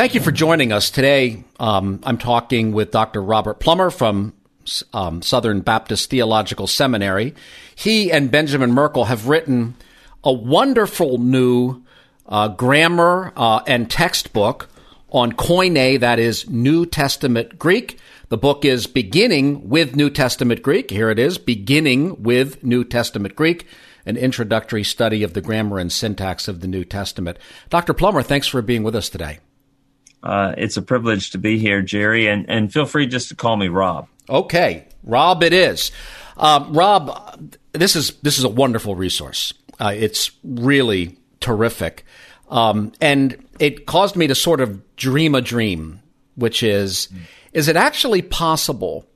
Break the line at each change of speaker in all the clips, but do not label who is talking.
Thank you for joining us today. Um, I'm talking with Dr. Robert Plummer from um, Southern Baptist Theological Seminary. He and Benjamin Merkle have written a wonderful new uh, grammar uh, and textbook on Koine, that is New Testament Greek. The book is beginning with New Testament Greek. Here it is, beginning with New Testament Greek, an introductory study of the grammar and syntax of the New Testament. Dr. Plummer, thanks for being with us today.
Uh, it's a privilege to be here, Jerry, and, and feel free just to call me Rob.
Okay, Rob, it is. Um, Rob, this is this is a wonderful resource. Uh, it's really terrific, um, and it caused me to sort of dream a dream, which is: is it actually possible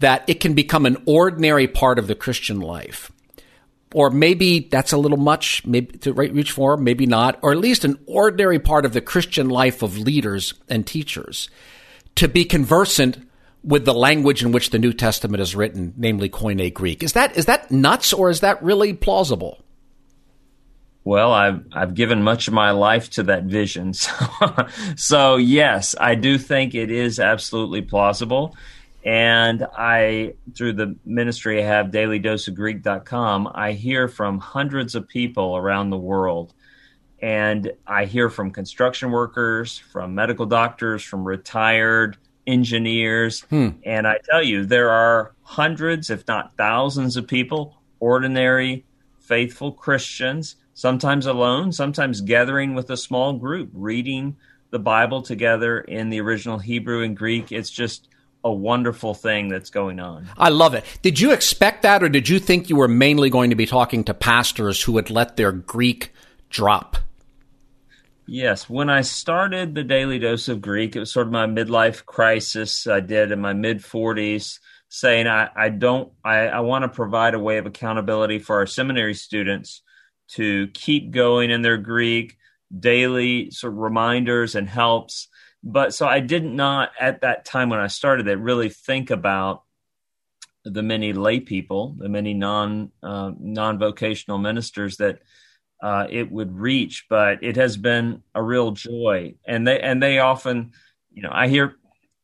that it can become an ordinary part of the Christian life? Or maybe that's a little much, maybe to reach for, maybe not, or at least an ordinary part of the Christian life of leaders and teachers to be conversant with the language in which the New Testament is written, namely Koine Greek. Is that is that nuts or is that really plausible?
Well, I've I've given much of my life to that vision, so, so yes, I do think it is absolutely plausible. And I, through the ministry I have, dailydoseofgreek.com, I hear from hundreds of people around the world. And I hear from construction workers, from medical doctors, from retired engineers. Hmm. And I tell you, there are hundreds, if not thousands, of people, ordinary, faithful Christians, sometimes alone, sometimes gathering with a small group, reading the Bible together in the original Hebrew and Greek. It's just a wonderful thing that's going on.
I love it. Did you expect that, or did you think you were mainly going to be talking to pastors who would let their Greek drop?
Yes. When I started the Daily Dose of Greek, it was sort of my midlife crisis I did in my mid 40s, saying I, I don't, I, I want to provide a way of accountability for our seminary students to keep going in their Greek, daily sort of reminders and helps but so I did not at that time when I started it really think about the many lay people, the many non uh, non vocational ministers that uh, it would reach. But it has been a real joy, and they and they often, you know, I hear.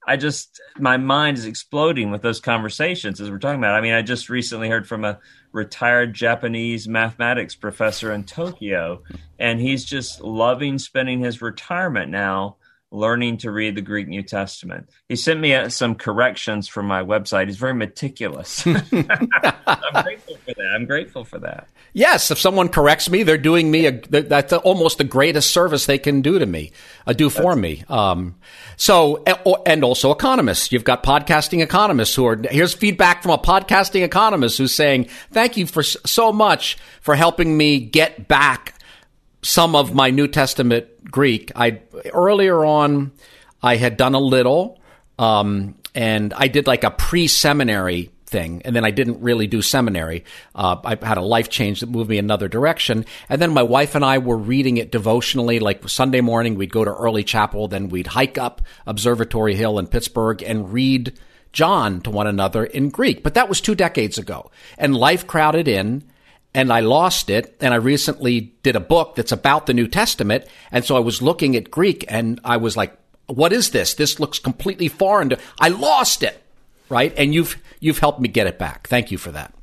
I just my mind is exploding with those conversations as we're talking about. I mean, I just recently heard from a retired Japanese mathematics professor in Tokyo, and he's just loving spending his retirement now learning to read the Greek New Testament. He sent me uh, some corrections from my website. He's very meticulous. I'm grateful for that. I'm grateful for that.
Yes, if someone corrects me, they're doing me a that's almost the greatest service they can do to me, uh, do for that's, me. Um, so and also economists. You've got podcasting economists who are here's feedback from a podcasting economist who's saying, "Thank you for so much for helping me get back some of my New Testament Greek. I earlier on I had done a little, um, and I did like a pre-seminary thing, and then I didn't really do seminary. Uh, I had a life change that moved me another direction, and then my wife and I were reading it devotionally. Like Sunday morning, we'd go to early chapel, then we'd hike up Observatory Hill in Pittsburgh and read. John to one another in Greek. But that was two decades ago. And life crowded in and I lost it. And I recently did a book that's about the New Testament. And so I was looking at Greek and I was like, what is this? This looks completely foreign to, I lost it. Right. And you've, you've helped me get it back. Thank you for that.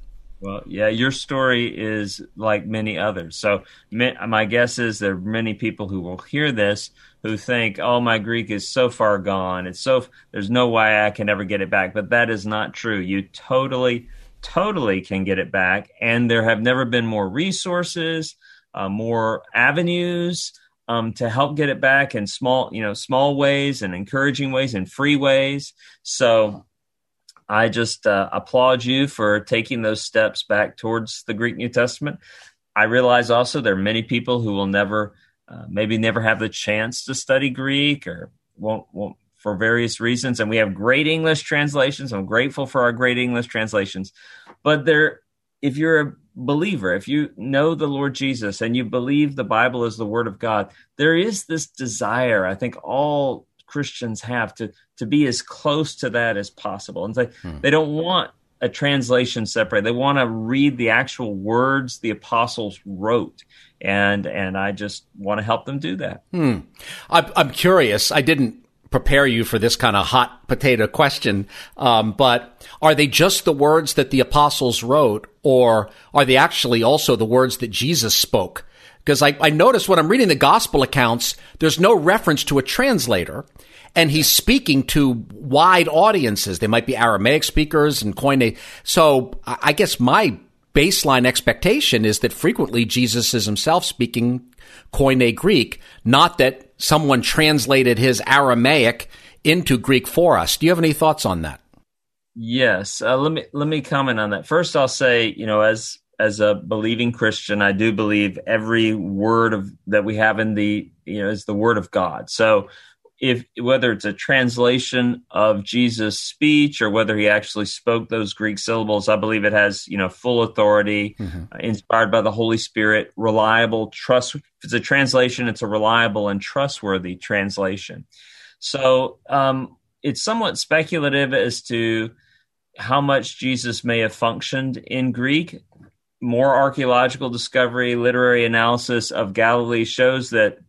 Well, yeah, your story is like many others. So my guess is there are many people who will hear this who think, "Oh, my Greek is so far gone. It's so there's no way I can ever get it back." But that is not true. You totally totally can get it back. And there have never been more resources, uh, more avenues um, to help get it back in small, you know, small ways and encouraging ways and free ways. So I just uh, applaud you for taking those steps back towards the Greek New Testament. I realize also there are many people who will never, uh, maybe never have the chance to study Greek or won't, won't for various reasons. And we have great English translations. I'm grateful for our great English translations. But there, if you're a believer, if you know the Lord Jesus and you believe the Bible is the Word of God, there is this desire, I think all Christians have to to be as close to that as possible. And they, hmm. they don't want a translation separate. They want to read the actual words the apostles wrote. And and I just want to help them do that.
Hmm. I'm, I'm curious. I didn't prepare you for this kind of hot potato question. Um, but are they just the words that the apostles wrote, or are they actually also the words that Jesus spoke? Because I, I notice when I'm reading the gospel accounts, there's no reference to a translator. And he's speaking to wide audiences. They might be Aramaic speakers and Koine. So I guess my baseline expectation is that frequently Jesus is himself speaking Koine Greek, not that someone translated his Aramaic into Greek for us. Do you have any thoughts on that?
Yes, uh, let me let me comment on that. First, I'll say, you know, as as a believing Christian, I do believe every word of that we have in the you know is the word of God. So if whether it's a translation of Jesus' speech or whether he actually spoke those Greek syllables, I believe it has you know full authority, mm-hmm. uh, inspired by the Holy Spirit, reliable, trust. If it's a translation, it's a reliable and trustworthy translation. So um, it's somewhat speculative as to how much Jesus may have functioned in Greek. More archaeological discovery, literary analysis of Galilee shows that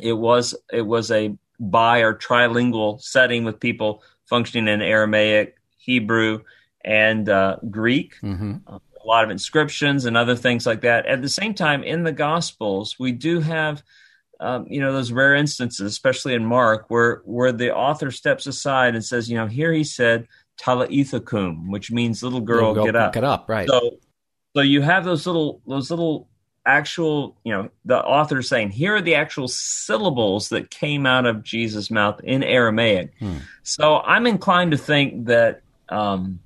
it was it was a bi or trilingual setting with people functioning in Aramaic, Hebrew, and uh, Greek. Mm-hmm. A lot of inscriptions and other things like that. At the same time, in the Gospels, we do have. Um, you know those rare instances, especially in Mark, where where the author steps aside and says, you know, here he said, "Talitha kum," which means "little girl, little girl get up."
Get up, right?
So, so you have those little those little actual, you know, the author saying, here are the actual syllables that came out of Jesus' mouth in Aramaic. Hmm. So I'm inclined to think that um,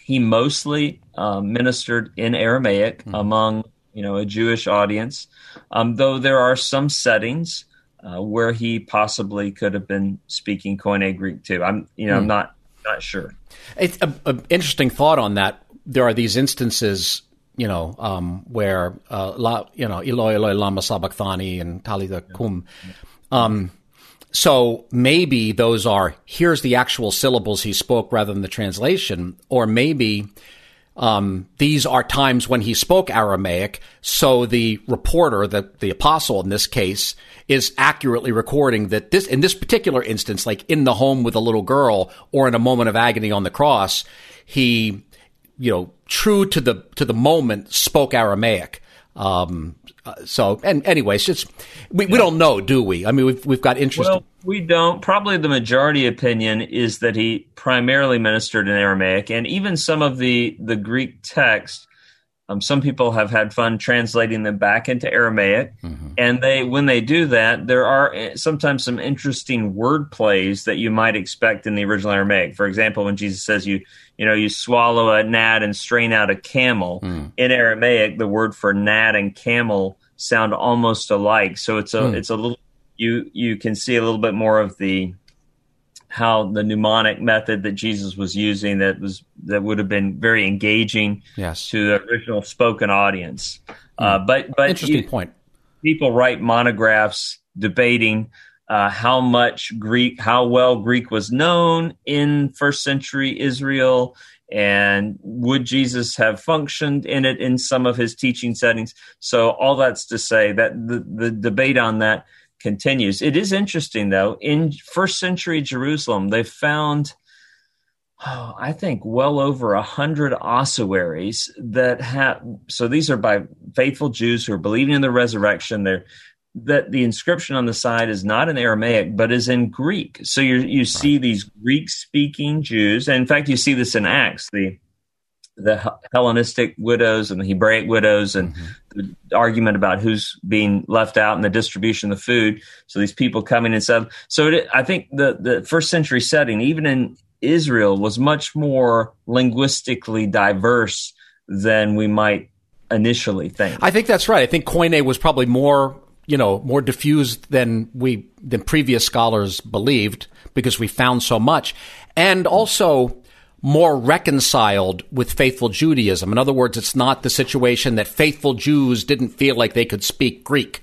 he mostly uh, ministered in Aramaic hmm. among, you know, a Jewish audience, um, though there are some settings uh, where he possibly could have been speaking Koine Greek too. I'm, you know, hmm. I'm not not sure.
It's an interesting thought on that. There are these instances you know, um, where, uh, la, you know, Eloi, Eloi, lama sabachthani and Talitha kum. Um, so maybe those are, here's the actual syllables he spoke rather than the translation, or maybe, um, these are times when he spoke Aramaic, so the reporter, the, the apostle in this case, is accurately recording that this, in this particular instance, like in the home with a little girl or in a moment of agony on the cross, he you know, true to the to the moment, spoke Aramaic. Um, uh, so, and anyways, it's we, yeah. we don't know, do we? I mean, we've we've got interest.
Well, we don't. Probably the majority opinion is that he primarily ministered in Aramaic, and even some of the the Greek text um, some people have had fun translating them back into Aramaic, mm-hmm. and they when they do that, there are eh, sometimes some interesting word plays that you might expect in the original Aramaic. For example, when Jesus says you you know you swallow a gnat and strain out a camel mm. in Aramaic, the word for gnat and camel sound almost alike. So it's a mm. it's a little you you can see a little bit more of the how the mnemonic method that Jesus was using that was that would have been very engaging
yes.
to the original spoken audience. Mm. Uh, but but
interesting you, point.
People write monographs debating uh, how much Greek, how well Greek was known in first century Israel, and would Jesus have functioned in it in some of his teaching settings? So all that's to say that the, the debate on that continues. It is interesting, though. In first century Jerusalem, they found, oh, I think, well over a hundred ossuaries that have. So these are by faithful Jews who are believing in the resurrection. They're that the inscription on the side is not in Aramaic, but is in Greek. So you you right. see these Greek speaking Jews, and in fact, you see this in Acts. The the Hellenistic widows and the Hebraic widows and mm-hmm. the argument about who's being left out in the distribution of the food. So these people coming and stuff. So it, I think the, the first century setting, even in Israel was much more linguistically diverse than we might initially think.
I think that's right. I think Koine was probably more, you know, more diffused than we than previous scholars believed because we found so much, and also more reconciled with faithful Judaism. In other words, it's not the situation that faithful Jews didn't feel like they could speak Greek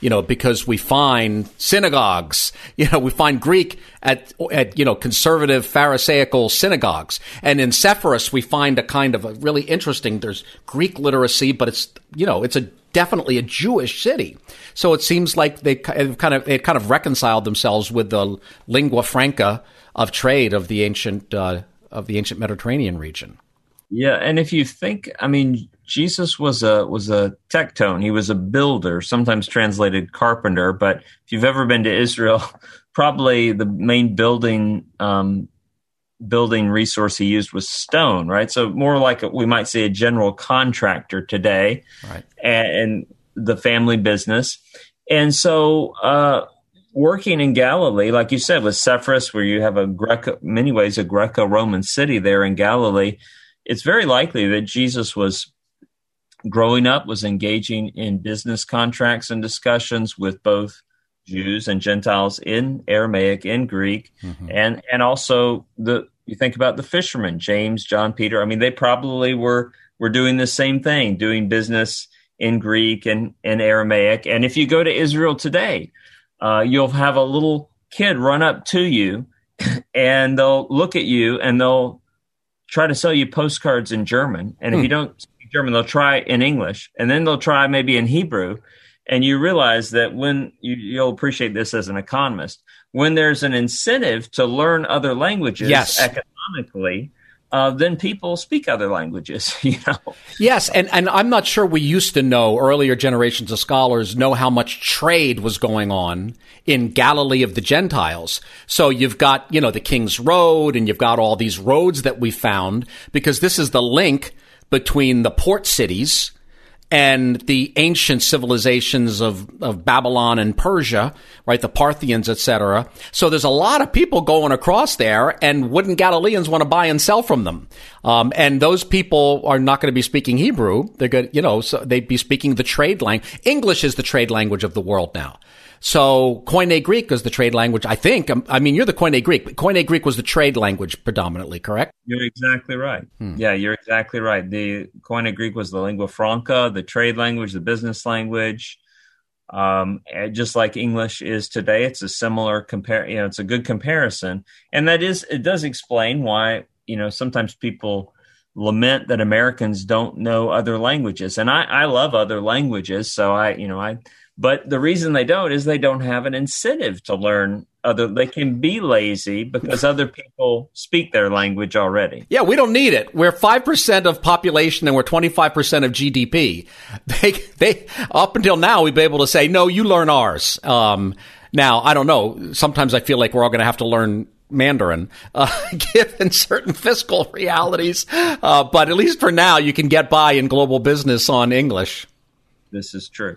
you know, because we find synagogues, you know, we find Greek at, at, you know, conservative Pharisaical synagogues. And in Sepphoris, we find a kind of a really interesting, there's Greek literacy, but it's, you know, it's a definitely a Jewish city. So it seems like they kind of, they kind of reconciled themselves with the lingua franca of trade of the ancient, uh, of the ancient Mediterranean region.
Yeah, and if you think, I mean, Jesus was a was a tecton. He was a builder, sometimes translated carpenter. But if you've ever been to Israel, probably the main building um, building resource he used was stone, right? So more like a, we might say a general contractor today,
right?
And, and the family business, and so uh, working in Galilee, like you said, with Sepphoris, where you have a Greco, many ways a Greco-Roman city there in Galilee. It's very likely that Jesus was growing up was engaging in business contracts and discussions with both Jews and Gentiles in Aramaic, in Greek, mm-hmm. and and also the you think about the fishermen, James, John, Peter. I mean, they probably were were doing the same thing, doing business in Greek and, and Aramaic. And if you go to Israel today, uh, you'll have a little kid run up to you, and they'll look at you and they'll try to sell you postcards in German. And if you hmm. don't German, they'll try in English, and then they'll try maybe in Hebrew. And you realize that when you, you'll appreciate this as an economist, when there's an incentive to learn other languages
yes.
economically, uh, then people speak other languages. You know.
Yes, and and I'm not sure we used to know. Earlier generations of scholars know how much trade was going on in Galilee of the Gentiles. So you've got you know the King's Road, and you've got all these roads that we found because this is the link between the port cities and the ancient civilizations of, of Babylon and Persia, right? The Parthians, etc. So there's a lot of people going across there, and wouldn't Galileans want to buy and sell from them? Um, and those people are not going to be speaking Hebrew. They're good, you know, so they'd be speaking the trade language. English is the trade language of the world now. So Koine Greek is the trade language. I think. Um, I mean, you're the Koine Greek. But Koine Greek was the trade language predominantly, correct?
You're exactly right. Hmm. Yeah, you're exactly right. The Koine Greek was the lingua franca, the trade language, the business language. Um, just like English is today, it's a similar compare. You know, it's a good comparison, and that is it does explain why you know sometimes people lament that Americans don't know other languages, and I, I love other languages, so I you know I but the reason they don't is they don't have an incentive to learn other they can be lazy because other people speak their language already.
Yeah, we don't need it. We're 5% of population and we're 25% of GDP. They they up until now we've been able to say no, you learn ours. Um, now, I don't know. Sometimes I feel like we're all going to have to learn Mandarin, uh, given certain fiscal realities. Uh, but at least for now, you can get by in global business on English.
This is true.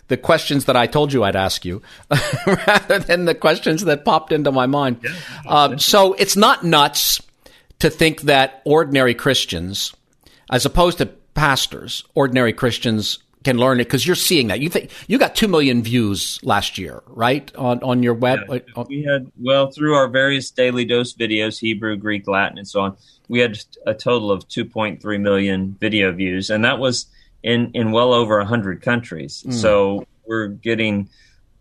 the questions that I told you I'd ask you rather than the questions that popped into my mind. Yeah, um, so it's not nuts to think that ordinary Christians, as opposed to pastors, ordinary Christians can learn it because you're seeing that. You think you got two million views last year, right? On on your web.
Yeah, we had well through our various daily dose videos, Hebrew, Greek, Latin, and so on. We had a total of 2.3 million video views, and that was in in well over 100 countries. Mm. So we're getting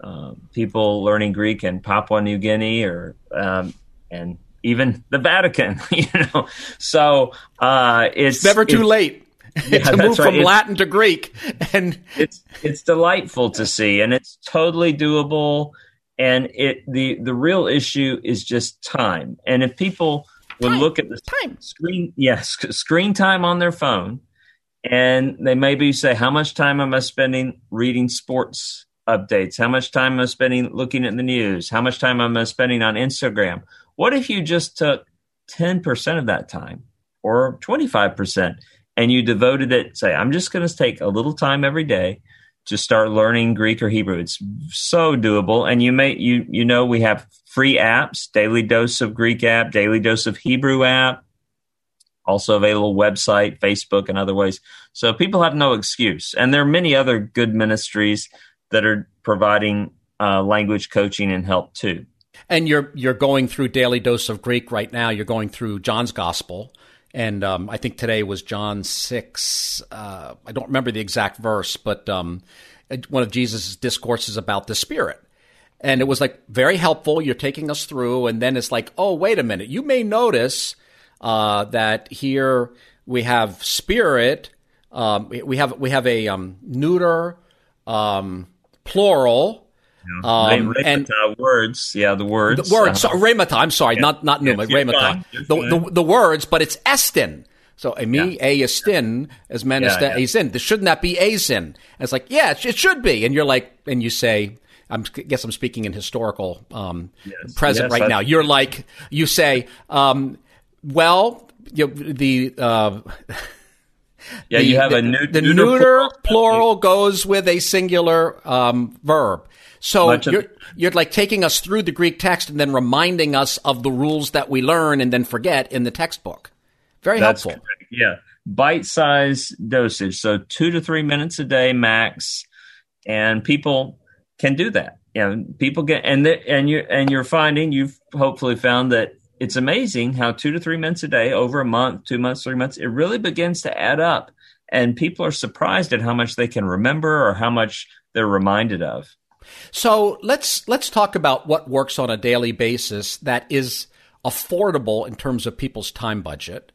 uh, people learning Greek in Papua New Guinea or um, and even the Vatican. You know, so uh, it's,
it's never too
it's,
late. Yeah, to move from Latin to Greek, and
it's it's delightful to see, and it's totally doable. And it the the real issue is just time. And if people would look at the
time
screen, yes, screen time on their phone, and they maybe say, "How much time am I spending reading sports updates? How much time am I spending looking at the news? How much time am I spending on Instagram?" What if you just took ten percent of that time, or twenty five percent? and you devoted it, say, I'm just going to take a little time every day to start learning Greek or Hebrew. It's so doable. And you may, you, you know, we have free apps, daily dose of Greek app, daily dose of Hebrew app, also available website, Facebook, and other ways. So people have no excuse. And there are many other good ministries that are providing uh, language coaching and help too.
And you're you're going through daily dose of Greek right now. You're going through John's Gospel, and um, I think today was John six. Uh, I don't remember the exact verse, but um, one of Jesus' discourses about the Spirit. And it was like very helpful. You're taking us through, and then it's like, oh, wait a minute. You may notice uh, that here we have spirit. Um, we have we have a um, neuter um, plural
um, and words, yeah, the words.
The words. Uh, so, remata, I'm sorry, yeah. not not pneuma. Yes, remata. The, the, the, words, but it's estin. So a me yeah. a estin as men yeah, yeah. sin. Shouldn't that be a sin? it's like yeah, it, it, should be. And you're like, and you say, i guess I'm speaking in historical um, yes. present yes, right now. You're like, you say, um, well, you, the. Uh,
yeah, the, you have a new,
the neuter, neuter plural, goes with a singular um, verb. So you're, you're like taking us through the Greek text and then reminding us of the rules that we learn and then forget in the textbook. Very helpful.
Correct. Yeah. Bite size dosage. So two to three minutes a day max. And people can do that. You know, people get, and, the, and you and you're finding, you've hopefully found that it's amazing how two to three minutes a day over a month, two months, three months, it really begins to add up. And people are surprised at how much they can remember or how much they're reminded of.
So let's let's talk about what works on a daily basis that is affordable in terms of people's time budget,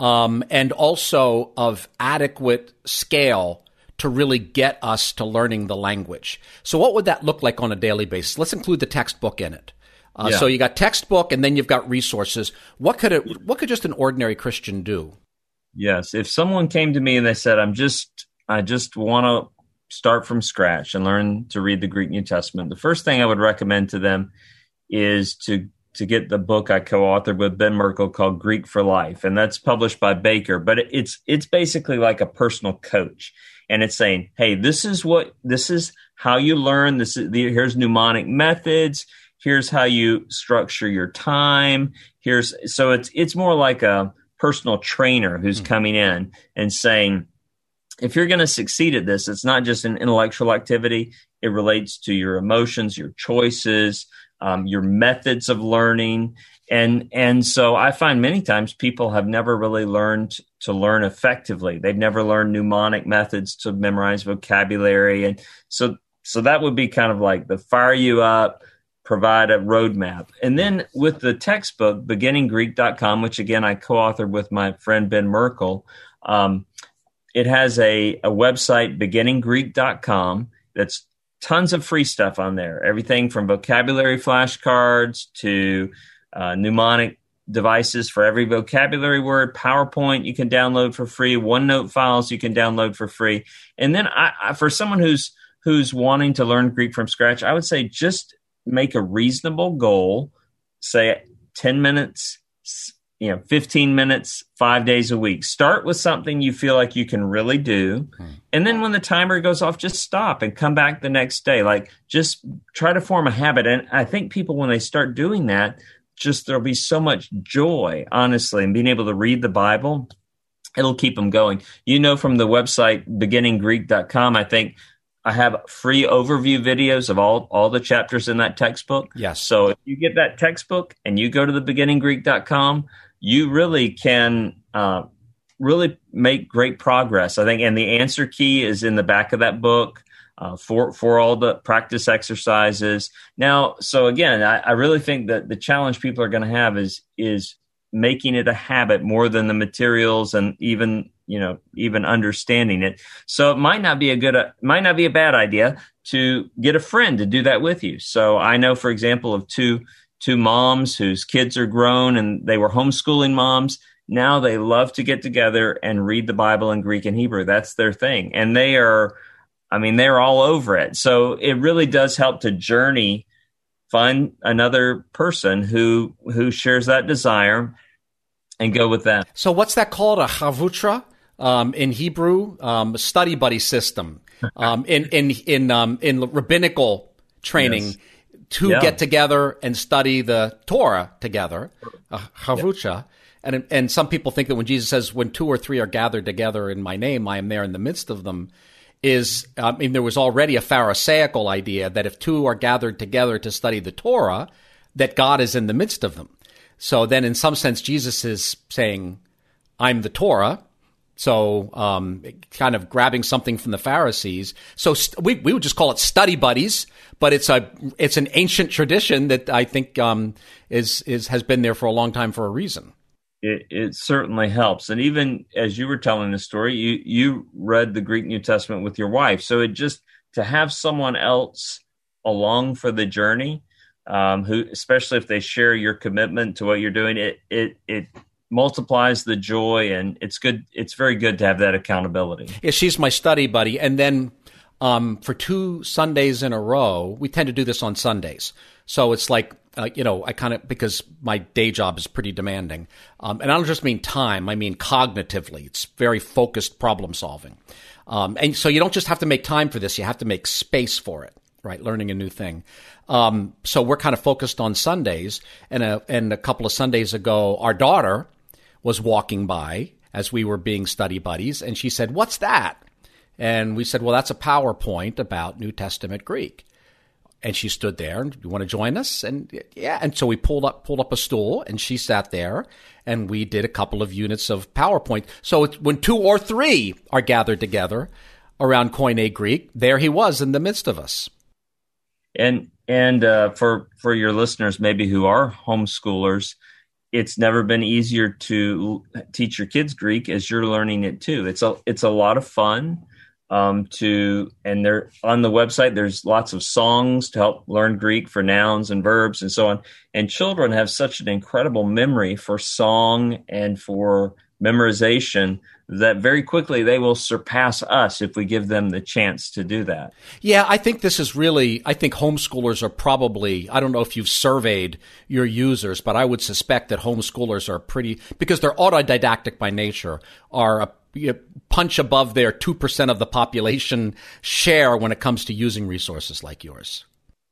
um, and also of adequate scale to really get us to learning the language. So what would that look like on a daily basis? Let's include the textbook in it. Uh, yeah. So you got textbook, and then you've got resources. What could it? What could just an ordinary Christian do?
Yes, if someone came to me and they said, "I'm just, I just want to start from scratch and learn to read the Greek New Testament, the first thing I would recommend to them is to to get the book I co-authored with Ben Merkle called Greek for Life, and that's published by Baker. But it's it's basically like a personal coach, and it's saying, hey, this is what this is how you learn. This is the, here's mnemonic methods. Here's how you structure your time. Here's so it's it's more like a personal trainer who's mm-hmm. coming in and saying if you're going to succeed at this, it's not just an intellectual activity. It relates to your emotions, your choices, um, your methods of learning. And, and so I find many times people have never really learned to learn effectively. They've never learned mnemonic methods to memorize vocabulary. And so, so that would be kind of like the fire you up, provide a roadmap. And then with the textbook, beginninggreek.com, which again I co authored with my friend Ben Merkle, um, it has a, a website, beginninggreek.com, that's tons of free stuff on there. Everything from vocabulary flashcards to uh, mnemonic devices for every vocabulary word, PowerPoint you can download for free, OneNote files you can download for free. And then I, I, for someone who's who's wanting to learn Greek from scratch, I would say just make a reasonable goal, say 10 minutes you know 15 minutes five days a week. Start with something you feel like you can really do. Hmm. and then when the timer goes off just stop and come back the next day. Like just try to form a habit. And i think people when they start doing that just there'll be so much joy honestly and being able to read the bible. It'll keep them going. You know, from the website beginninggreek.com, I think I have free overview videos of all, all the chapters in that textbook.
Yes.
So if you get that textbook and you go to the beginninggreek.com, you really can uh, really make great progress. I think, and the answer key is in the back of that book. Uh, for for all the practice exercises. Now, so again, I, I really think that the challenge people are going to have is is making it a habit more than the materials and even you know even understanding it. So it might not be a good uh, might not be a bad idea to get a friend to do that with you. So i know for example of two two moms whose kids are grown and they were homeschooling moms. Now they love to get together and read the bible in greek and hebrew. That's their thing. And they are i mean they're all over it. So it really does help to journey find another person who who shares that desire and go with that.
So what's that called? A chavruta um, in Hebrew, um, a study buddy system. Um, in in in um, in rabbinical training, yes. to yeah. get together and study the Torah together, chavruta. Yeah. And and some people think that when Jesus says, "When two or three are gathered together in my name, I am there in the midst of them," is I mean there was already a Pharisaical idea that if two are gathered together to study the Torah, that God is in the midst of them. So then, in some sense, Jesus is saying, I'm the Torah. So, um, kind of grabbing something from the Pharisees. So st- we, we would just call it study buddies, but it's a it's an ancient tradition that I think um, is is has been there for a long time for a reason.
It, it certainly helps, and even as you were telling the story, you you read the Greek New Testament with your wife, so it just to have someone else along for the journey um, who especially if they share your commitment to what you're doing, it it it multiplies the joy and it's good it's very good to have that accountability
yeah she's my study buddy and then um, for two sundays in a row we tend to do this on sundays so it's like uh, you know i kind of because my day job is pretty demanding um, and i don't just mean time i mean cognitively it's very focused problem solving um, and so you don't just have to make time for this you have to make space for it right? Learning a new thing. Um, so we're kind of focused on Sundays. And a, and a couple of Sundays ago, our daughter was walking by as we were being study buddies, and she said, What's that? And we said, Well, that's a PowerPoint about New Testament Greek. And she stood there and you want to join us? And yeah. And so we pulled up, pulled up a stool and she sat there and we did a couple of units of PowerPoint. So when two or three are gathered together around Koine Greek, there he was in the midst of us.
And and uh, for for your listeners, maybe who are homeschoolers, it's never been easier to teach your kids Greek as you're learning it too. It's a it's a lot of fun um, to and there on the website there's lots of songs to help learn Greek for nouns and verbs and so on. And children have such an incredible memory for song and for memorization that very quickly they will surpass us if we give them the chance to do that.
Yeah, I think this is really, I think homeschoolers are probably, I don't know if you've surveyed your users, but I would suspect that homeschoolers are pretty, because they're autodidactic by nature, are a punch above their 2% of the population share when it comes to using resources like yours.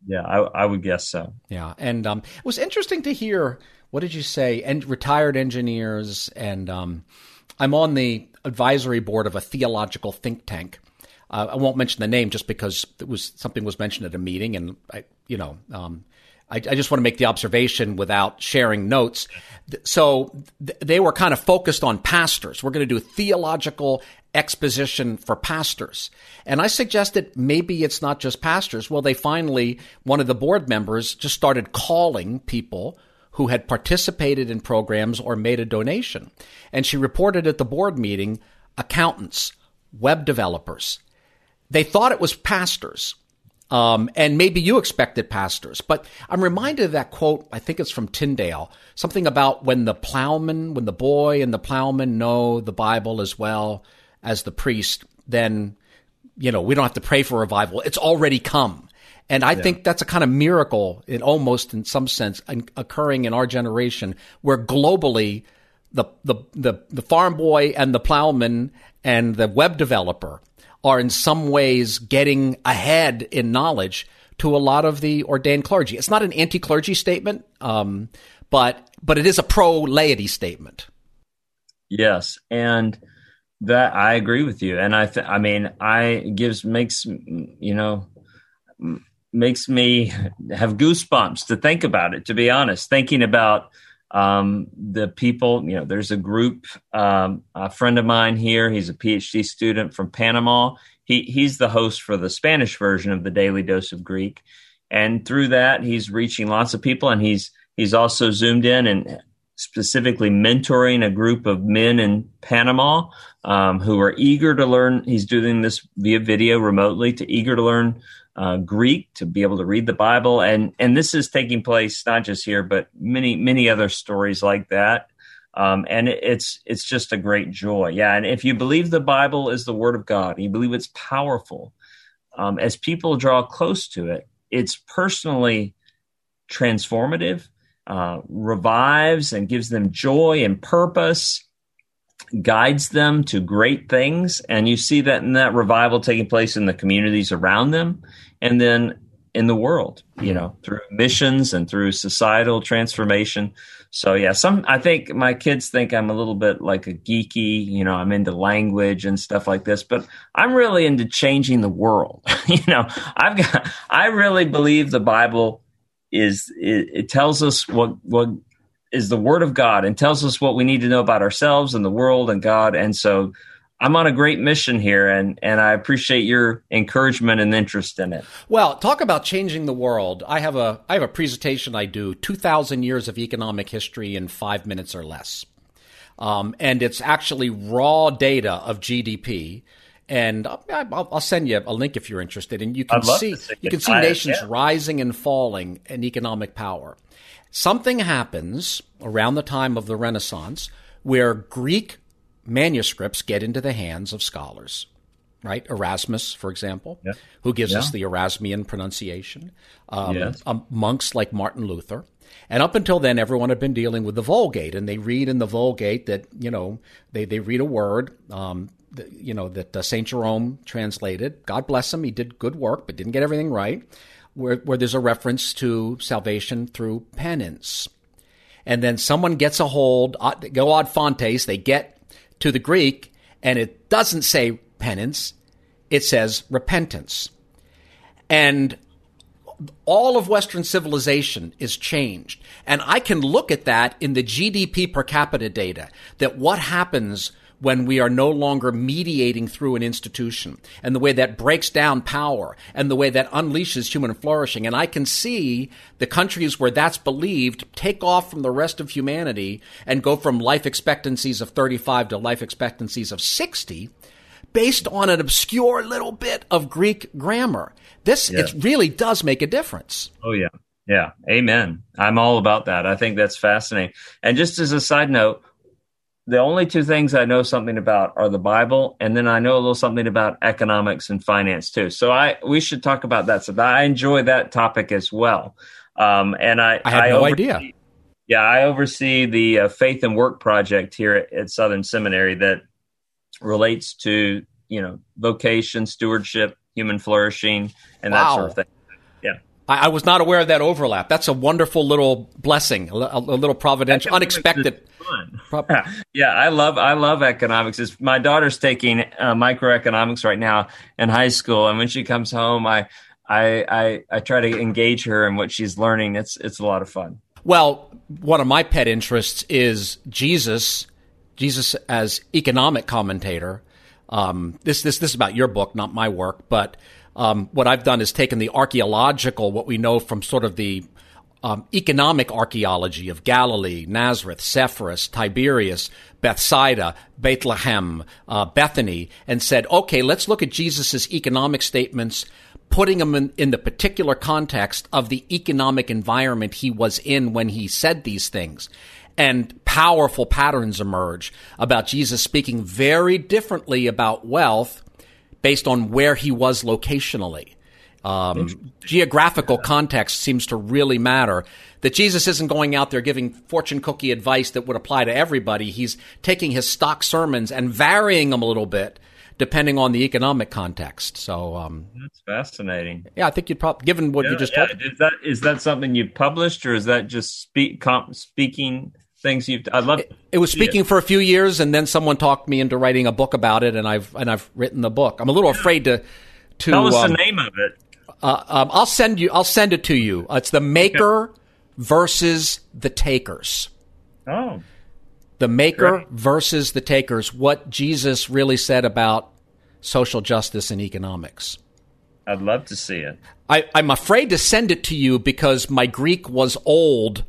Yeah, I, I would guess so.
Yeah. And um, it was interesting to hear, what did you say? And retired engineers and, um, I'm on the advisory board of a theological think tank. Uh, I won't mention the name just because it was something was mentioned at a meeting, and I, you know, um, I, I, just want to make the observation without sharing notes. So th- they were kind of focused on pastors. We're going to do theological exposition for pastors. And I suggested maybe it's not just pastors. Well, they finally, one of the board members just started calling people who had participated in programs or made a donation. And she reported at the board meeting accountants, web developers. They thought it was pastors. Um, and maybe you expected pastors, but I'm reminded of that quote. I think it's from Tyndale, something about when the plowman, when the boy and the plowman know the Bible as well as the priest, then, you know, we don't have to pray for revival. It's already come. And I yeah. think that's a kind of miracle, in almost in some sense, in, occurring in our generation, where globally, the, the the the farm boy and the plowman and the web developer are in some ways getting ahead in knowledge to a lot of the ordained clergy. It's not an anti-clergy statement, um, but but it is a pro laity statement.
Yes, and That I agree with you, and I, th- I mean, I gives makes you know makes me have goosebumps to think about it. To be honest, thinking about um, the people, you know, there's a group, um, a friend of mine here. He's a PhD student from Panama. He he's the host for the Spanish version of the Daily Dose of Greek, and through that, he's reaching lots of people, and he's he's also zoomed in and specifically mentoring a group of men in Panama um, who are eager to learn. He's doing this via video remotely to eager to learn uh, Greek to be able to read the Bible, and and this is taking place not just here, but many many other stories like that. Um, and it, it's it's just a great joy, yeah. And if you believe the Bible is the Word of God, you believe it's powerful, um, as people draw close to it, it's personally transformative, uh, revives and gives them joy and purpose guides them to great things. And you see that in that revival taking place in the communities around them and then in the world, you know, through missions and through societal transformation. So yeah, some I think my kids think I'm a little bit like a geeky, you know, I'm into language and stuff like this, but I'm really into changing the world. you know, I've got I really believe the Bible is it, it tells us what what is the word of God and tells us what we need to know about ourselves and the world and God. And so I'm on a great mission here and, and I appreciate your encouragement and interest in it.
Well, talk about changing the world. I have a I have a presentation I do 2000 years of economic history in 5 minutes or less. Um, and it's actually raw data of GDP and I'll, I'll, send you a link if you're interested. And you can see you can see nations yeah. rising and falling in economic power. Something happens around the time of the Renaissance where Greek manuscripts get into the hands of scholars, right? Erasmus, for example, yeah. who gives yeah. us the Erasmian pronunciation, um, yes. um, monks like Martin Luther. And up until then, everyone had been dealing with the Vulgate, and they read in the Vulgate that, you know, they, they read a word, um, that, you know, that uh, St. Jerome translated. God bless him. He did good work, but didn't get everything right where, where there's a reference to salvation through penance. And then someone gets a hold, uh, go ad fontes, they get to the Greek, and it doesn't say penance, it says repentance. And all of Western civilization is changed. And I can look at that in the GDP per capita data, that what happens when we are no longer mediating through an institution and the way that breaks down power and the way that unleashes human flourishing. And I can see the countries where that's believed take off from the rest of humanity and go from life expectancies of 35 to life expectancies of 60 based on an obscure little bit of Greek grammar. This, yeah. it really does make a difference.
Oh, yeah. Yeah. Amen. I'm all about that. I think that's fascinating. And just as a side note, the only two things I know something about are the Bible, and then I know a little something about economics and finance too. So I we should talk about that. So I enjoy that topic as well. Um, and I
I had I no oversee, idea.
Yeah, I oversee the uh, Faith and Work project here at, at Southern Seminary that relates to you know vocation, stewardship, human flourishing, and wow. that sort of thing.
I, I, was not aware of that overlap. That's a wonderful little blessing, a, a little providential, unexpected.
Pro- yeah, I love I love economics. It's, my daughter's taking uh, microeconomics right now in high school, and when she comes home, I, I I I try to engage her in what she's learning. It's it's a lot of fun.
Well, one of my pet interests is Jesus. Jesus as economic commentator. Um, this this this is about your book, not my work, but um, what I've done is taken the archaeological, what we know from sort of the um, economic archaeology of Galilee, Nazareth, Sepphoris, Tiberias, Bethsaida, Bethlehem, uh, Bethany, and said, okay, let's look at Jesus' economic statements, putting them in, in the particular context of the economic environment he was in when he said these things. And powerful patterns emerge about Jesus speaking very differently about wealth based on where he was locationally. Um, geographical context seems to really matter. That Jesus isn't going out there giving fortune cookie advice that would apply to everybody. He's taking his stock sermons and varying them a little bit depending on the economic context. So um,
that's fascinating.
Yeah, I think you'd probably, given what yeah, you just
yeah.
told.
Is that is that something you published, or is that just speak, comp, speaking things you've. I'd love.
It, it was speaking it. for a few years, and then someone talked me into writing a book about it, and I've and I've written the book. I'm a little afraid to. to
Tell us um, the name of it.
Uh, um, I'll send you. I'll send it to you. it's the Maker okay. versus the Takers.
Oh.
The Maker versus the Takers. What Jesus really said about social justice and economics.
I'd love to see it.
I, I'm afraid to send it to you because my Greek was old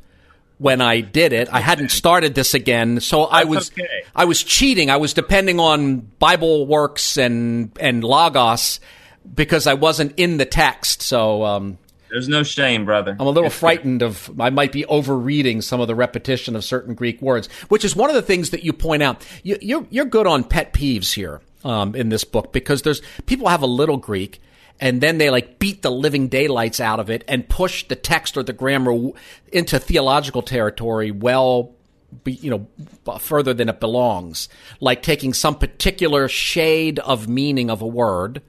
when I did it. I hadn't started this again, so That's I was okay. I was cheating. I was depending on BibleWorks and and Logos because I wasn't in the text. So um,
there's no shame, brother.
I'm a little frightened of I might be overreading some of the repetition of certain Greek words, which is one of the things that you point out. You, are you're, you're good on pet peeves here um, in this book because there's people have a little Greek and then they like beat the living daylights out of it and push the text or the grammar into theological territory well you know further than it belongs. Like taking some particular shade of meaning of a word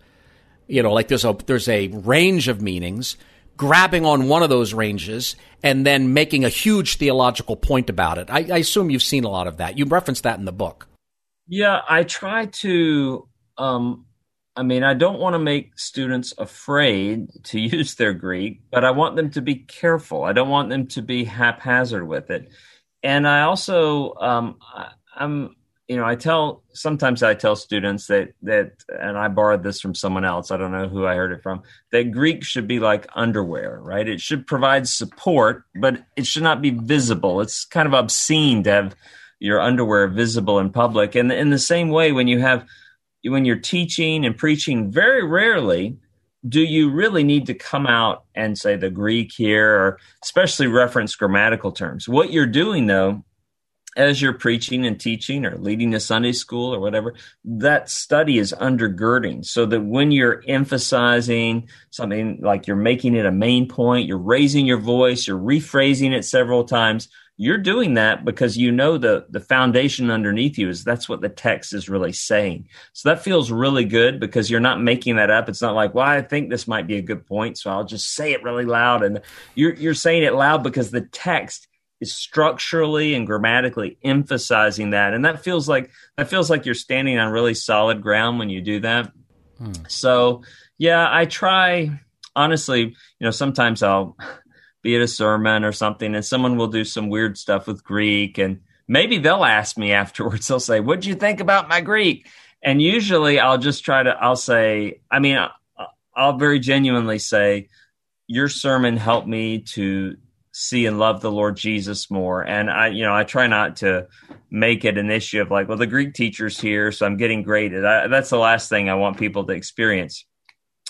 you know like there's a there's a range of meanings grabbing on one of those ranges and then making a huge theological point about it. I, I assume you've seen a lot of that. You referenced that in the book.
Yeah i try to um I mean, I don't want to make students afraid to use their Greek, but I want them to be careful. I don't want them to be haphazard with it. And I also, um, I, I'm, you know, I tell sometimes I tell students that that, and I borrowed this from someone else. I don't know who I heard it from. That Greek should be like underwear, right? It should provide support, but it should not be visible. It's kind of obscene to have your underwear visible in public. And in the same way, when you have when you're teaching and preaching, very rarely do you really need to come out and say the Greek here, or especially reference grammatical terms. What you're doing, though, as you're preaching and teaching or leading a Sunday school or whatever, that study is undergirding so that when you're emphasizing something like you're making it a main point, you're raising your voice, you're rephrasing it several times, you're doing that because you know the the foundation underneath you is that's what the text is really saying. So that feels really good because you're not making that up. It's not like well i think this might be a good point so i'll just say it really loud. And you're you're saying it loud because the text is structurally and grammatically emphasizing that. And that feels like that feels like you're standing on really solid ground when you do that. Hmm. so yeah i try honestly you know sometimes i'll be it a sermon or something, and someone will do some weird stuff with Greek, and maybe they'll ask me afterwards. They'll say, "What'd you think about my Greek?" And usually, I'll just try to. I'll say, I mean, I'll very genuinely say, "Your sermon helped me to see and love the Lord Jesus more." And I, you know, I try not to make it an issue of like, well, the Greek teacher's here, so I'm getting graded. I, that's the last thing I want people to experience.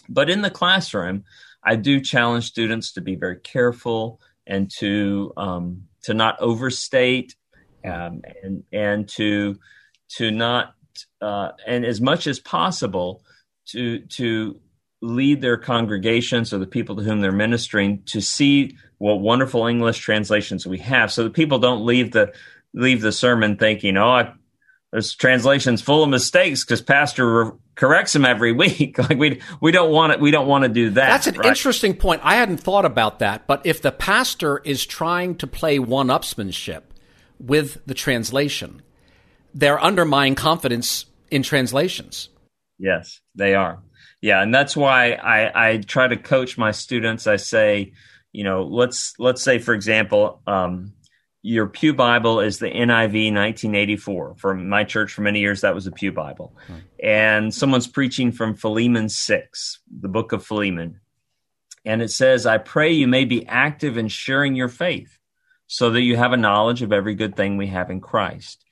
But in the classroom, I do challenge students to be very careful and to um, to not overstate um, and and to to not uh, and as much as possible to to lead their congregations or the people to whom they're ministering to see what wonderful English translations we have, so that people don't leave the leave the sermon thinking, "Oh, I there's translations full of mistakes because pastor re- corrects them every week. like we we don't want it. We don't want to do that.
That's an
right?
interesting point. I hadn't thought about that. But if the pastor is trying to play one-upsmanship with the translation, they're undermining confidence in translations.
Yes, they are. Yeah, and that's why I, I try to coach my students. I say, you know, let's let's say, for example, um, your Pew Bible is the NIV 1984. For my church, for many years, that was a Pew Bible. Hmm. And someone's preaching from Philemon 6, the book of Philemon. And it says, I pray you may be active in sharing your faith so that you have a knowledge of every good thing we have in Christ.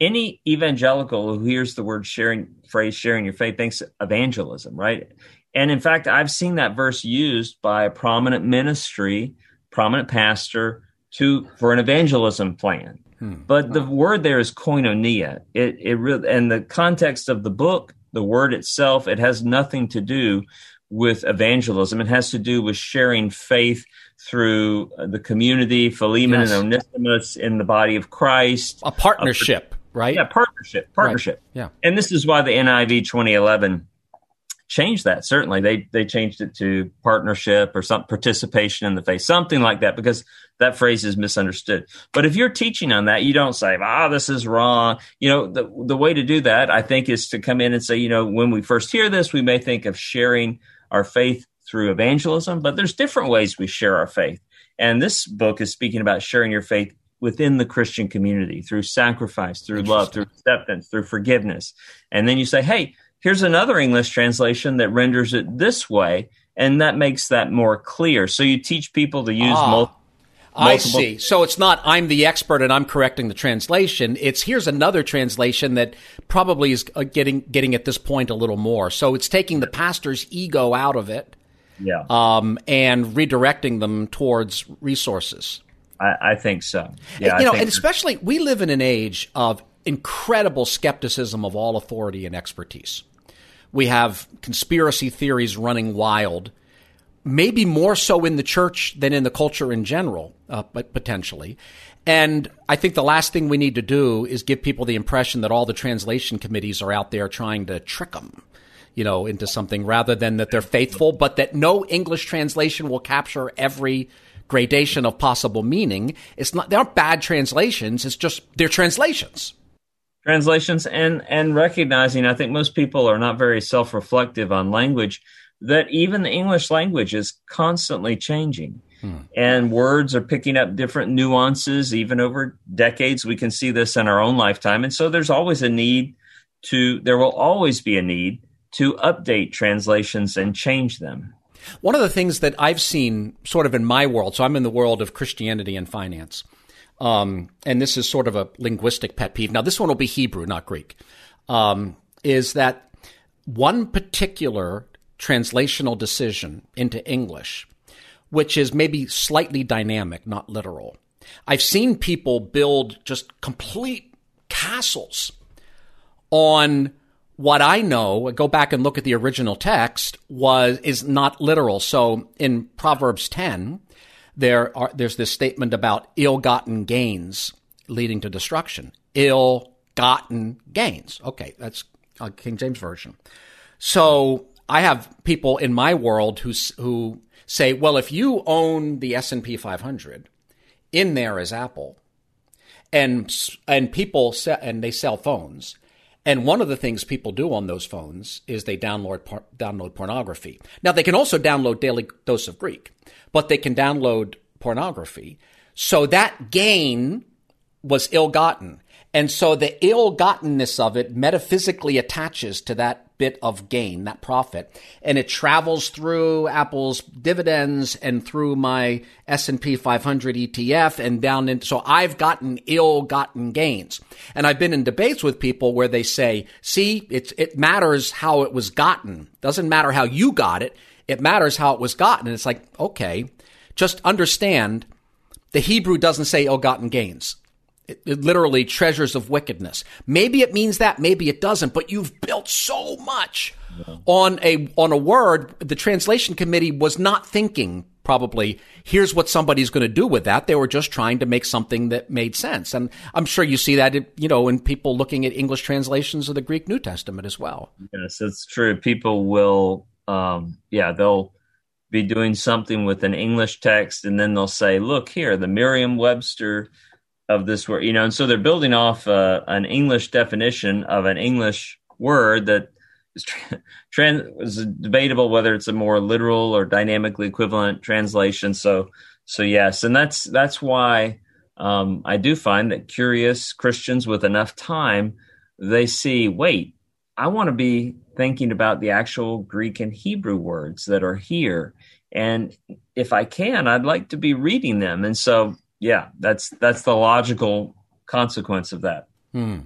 Any evangelical who hears the word sharing, phrase sharing your faith thinks evangelism, right? And in fact, I've seen that verse used by a prominent ministry, prominent pastor to for an evangelism plan. Hmm. But the word there is koinonia. It it really and the context of the book, the word itself, it has nothing to do with evangelism. It has to do with sharing faith through the community, Philemon yes. and Onesimus in the body of Christ.
A partnership, uh, right?
Yeah, partnership, partnership.
Right. Yeah.
And this is why the NIV 2011 changed that. Certainly, they they changed it to partnership or some participation in the faith, something like that, because that phrase is misunderstood. But if you're teaching on that, you don't say, "Ah, this is wrong." You know, the the way to do that, I think, is to come in and say, you know, when we first hear this, we may think of sharing our faith through evangelism, but there's different ways we share our faith. And this book is speaking about sharing your faith within the Christian community through sacrifice, through love, through acceptance, through forgiveness. And then you say, hey, here's another English translation that renders it this way. And that makes that more clear. So you teach people to use ah, multiple.
I see. So it's not I'm the expert and I'm correcting the translation. It's here's another translation that probably is uh, getting getting at this point a little more. So it's taking the pastor's ego out of it,
yeah,
um, and redirecting them towards resources.
I, I think so. Yeah,
you know, and especially we live in an age of incredible skepticism of all authority and expertise. We have conspiracy theories running wild, maybe more so in the church than in the culture in general, uh, but potentially. And I think the last thing we need to do is give people the impression that all the translation committees are out there trying to trick them, you know, into something rather than that they're faithful, but that no English translation will capture every gradation of possible meaning. It's not, they aren't bad translations. It's just, they're translations.
Translations and, and recognizing, I think most people are not very self reflective on language, that even the English language is constantly changing. Hmm. And words are picking up different nuances, even over decades. We can see this in our own lifetime. And so there's always a need to, there will always be a need to update translations and change them.
One of the things that I've seen sort of in my world, so I'm in the world of Christianity and finance, um, and this is sort of a linguistic pet peeve. Now, this one will be Hebrew, not Greek, um, is that one particular translational decision into English, which is maybe slightly dynamic, not literal. I've seen people build just complete castles on what I know, go back and look at the original text, was is not literal. So in Proverbs 10, there are there's this statement about ill-gotten gains leading to destruction. Ill-gotten gains. Okay, that's a King James version. So I have people in my world who who say, well, if you own the S and P 500, in there is Apple, and and people se- and they sell phones and one of the things people do on those phones is they download por- download pornography. Now they can also download Daily Dose of Greek, but they can download pornography. So that gain was ill-gotten. And so the ill-gottenness of it metaphysically attaches to that bit of gain, that profit, and it travels through Apple's dividends and through my S&P 500 ETF and down into, so I've gotten ill-gotten gains. And I've been in debates with people where they say, see, it's, it matters how it was gotten. Doesn't matter how you got it. It matters how it was gotten. And it's like, okay, just understand the Hebrew doesn't say oh, ill-gotten gains. It, it literally treasures of wickedness. Maybe it means that, maybe it doesn't, but you've built so much yeah. on a on a word. The translation committee was not thinking probably here's what somebody's going to do with that. They were just trying to make something that made sense. And I'm sure you see that, you know, in people looking at English translations of the Greek New Testament as well.
Yes, it's true. People will, um, yeah, they'll be doing something with an English text and then they'll say, look here, the Merriam Webster of this word, you know, and so they're building off uh, an English definition of an English word that is trans is debatable whether it's a more literal or dynamically equivalent translation. So, so yes, and that's that's why um, I do find that curious Christians with enough time they see, wait, I want to be thinking about the actual Greek and Hebrew words that are here, and if I can, I'd like to be reading them, and so yeah, that's that's the logical consequence of that.
Hmm.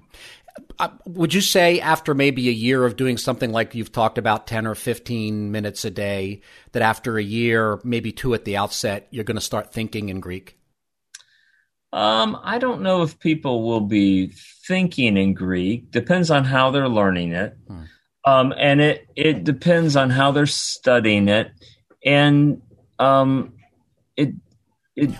Uh, would you say after maybe a year of doing something like you've talked about 10 or 15 minutes a day that after a year maybe two at the outset you're going to start thinking in greek
um, i don't know if people will be thinking in greek depends on how they're learning it hmm. um, and it it depends on how they're studying it and um, it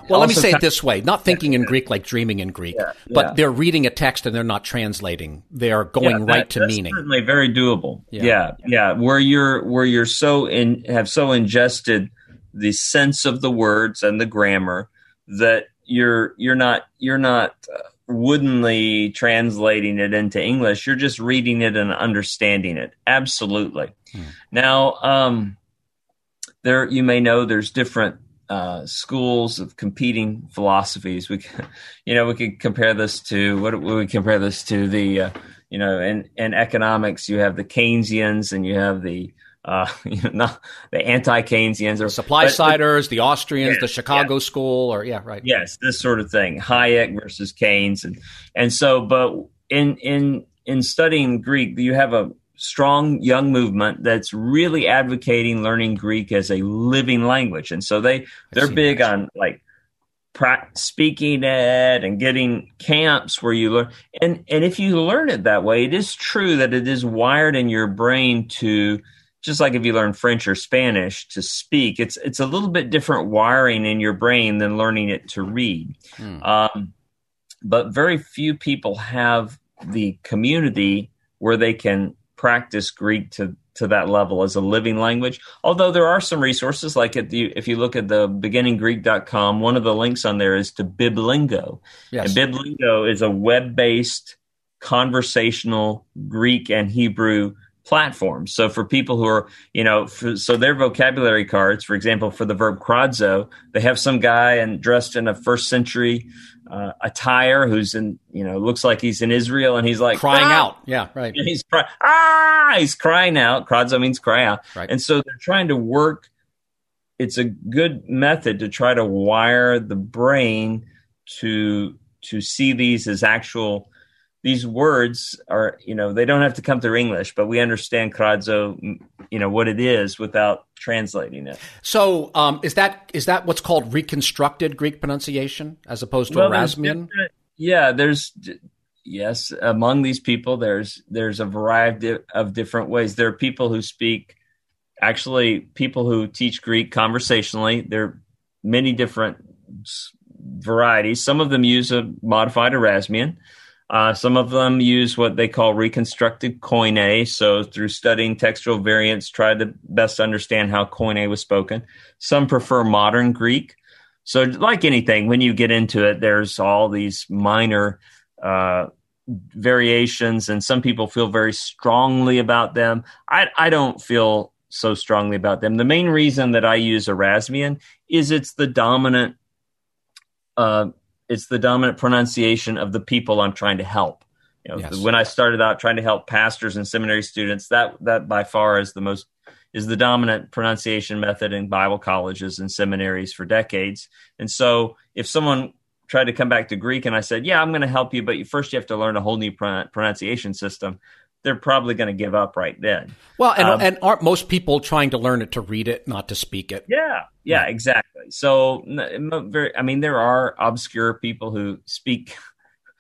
well, let me say it this way: not thinking in Greek like dreaming in Greek,
Yeah,
but they're reading a text and they're not translating. They are going
Yeah,
right to
that's
meaning.
Certainly, very doable.
Yeah.
Yeah. yeah, Where you're where you're so in have so ingested the sense of the words and the grammar that you're you're not you're not uh, woodenly translating it into English. You're just reading it and understanding it. Absolutely. Now, um, there you may know there's different uh, schools of competing philosophies. We, you know, we could compare this to what would we compare this to? The, uh, you know, in in economics, you have the Keynesians and you have the, uh, you know, not the anti-Keynesians or
Supply
but- but-
siders, the Austrians,
Yeah,
the Chicago School, or yeah, right.
Yes, this sort of thing. Hayek versus Keynes, and and so, but in in in studying Greek, you have a strong young movement that's really advocating learning Greek as a living language, and so they they're big
that.
on like pra- speaking it and getting camps where you learn. And and if you learn it that way it is true that it is wired in your brain to just like if you learn french or spanish to speak it's it's a little bit different wiring in your brain than learning it to read. Um, but very few people have the community where they can practice greek to to that level as a living language. Although there are some resources like at the, if you look at the beginninggreek.com one of the links on there is to biblingo.
Yes.
and biblingo is a web-based conversational greek and hebrew platform. So for people who are you know for, so their vocabulary cards for example for the verb kradzo they have some guy and dressed in a first century uh, attire who's in you know looks like he's in israel and he's like
Crying
"Ah!"
out. Yeah, right.
And he's crying, ah, he's crying out. Kradzo means cry out.
Right.
And so they're trying to work. It's a good method to try to wire the brain to to see these as actual. These words are, you know, they don't have to come through English, but we understand Kradzo, you know, what it is without translating it.
So, um, is that is that what's called reconstructed Greek pronunciation as opposed to
Well,
Erasmian?
different- Yeah, there's yes among these people there's there's a variety of, of different ways. There are people who speak actually people who teach Greek conversationally. There are many different varieties. Some of them use a modified Erasmian. Uh, some of them use what they call reconstructed Koine. So, through studying textual variants, try to best understand how Koine was spoken. Some prefer modern Greek. So, like anything, when you get into it, there's all these minor uh, variations, and some people feel very strongly about them. I, I don't feel so strongly about them. The main reason that I use Erasmian is it's the dominant uh, it's the dominant pronunciation of the people I'm trying to help. You know,
Yes.
when I started out trying to help pastors and seminary students, that that by far is the most is the dominant pronunciation method in Bible colleges and seminaries for decades. And so, if someone tried to come back to Greek and I said, "Yeah, I'm going to help you, but you, first you have to learn a whole new pron- pronunciation system," they're probably going to give up right then.
Well, and,
Um,
and aren't most people trying to learn it to read it, not to speak it?
Yeah, yeah, exactly. So, n- m- very, I mean, there are obscure people who speak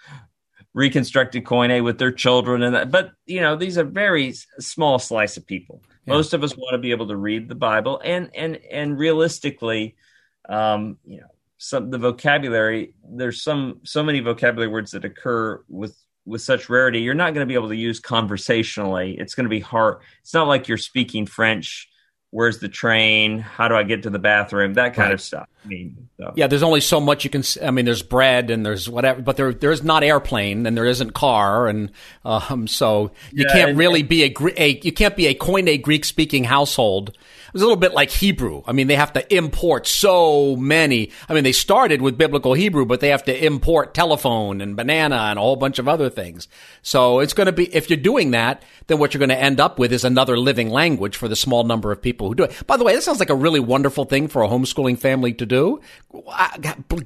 reconstructed Koine with their children, and that, but you know, these are very small slice of people. Most of us want to be able to read the Bible, and and and realistically, um, you know, some the vocabulary. There's some so many vocabulary words that occur with with such rarity. You're not going to be able to use conversationally. It's going to be hard. It's not like you're speaking French. Where's the train? How do I get to the bathroom? That kind
Right.
of stuff. I mean, so.
Yeah, there's only so much you can. I mean, there's bread and there's whatever, but there there is not airplane and there isn't car, and um, so you
Yeah,
can't
and-
really be a, a you can't be a Koine Greek speaking household. Was a little bit like Hebrew. I mean, they have to import so many. I mean, they started with biblical Hebrew, but they have to import telephone and banana and a whole bunch of other things. So it's going to be if you're doing that, then what you're going to end up with is another living language for the small number of people who do it. By the way, that sounds like a really wonderful thing for a homeschooling family to do.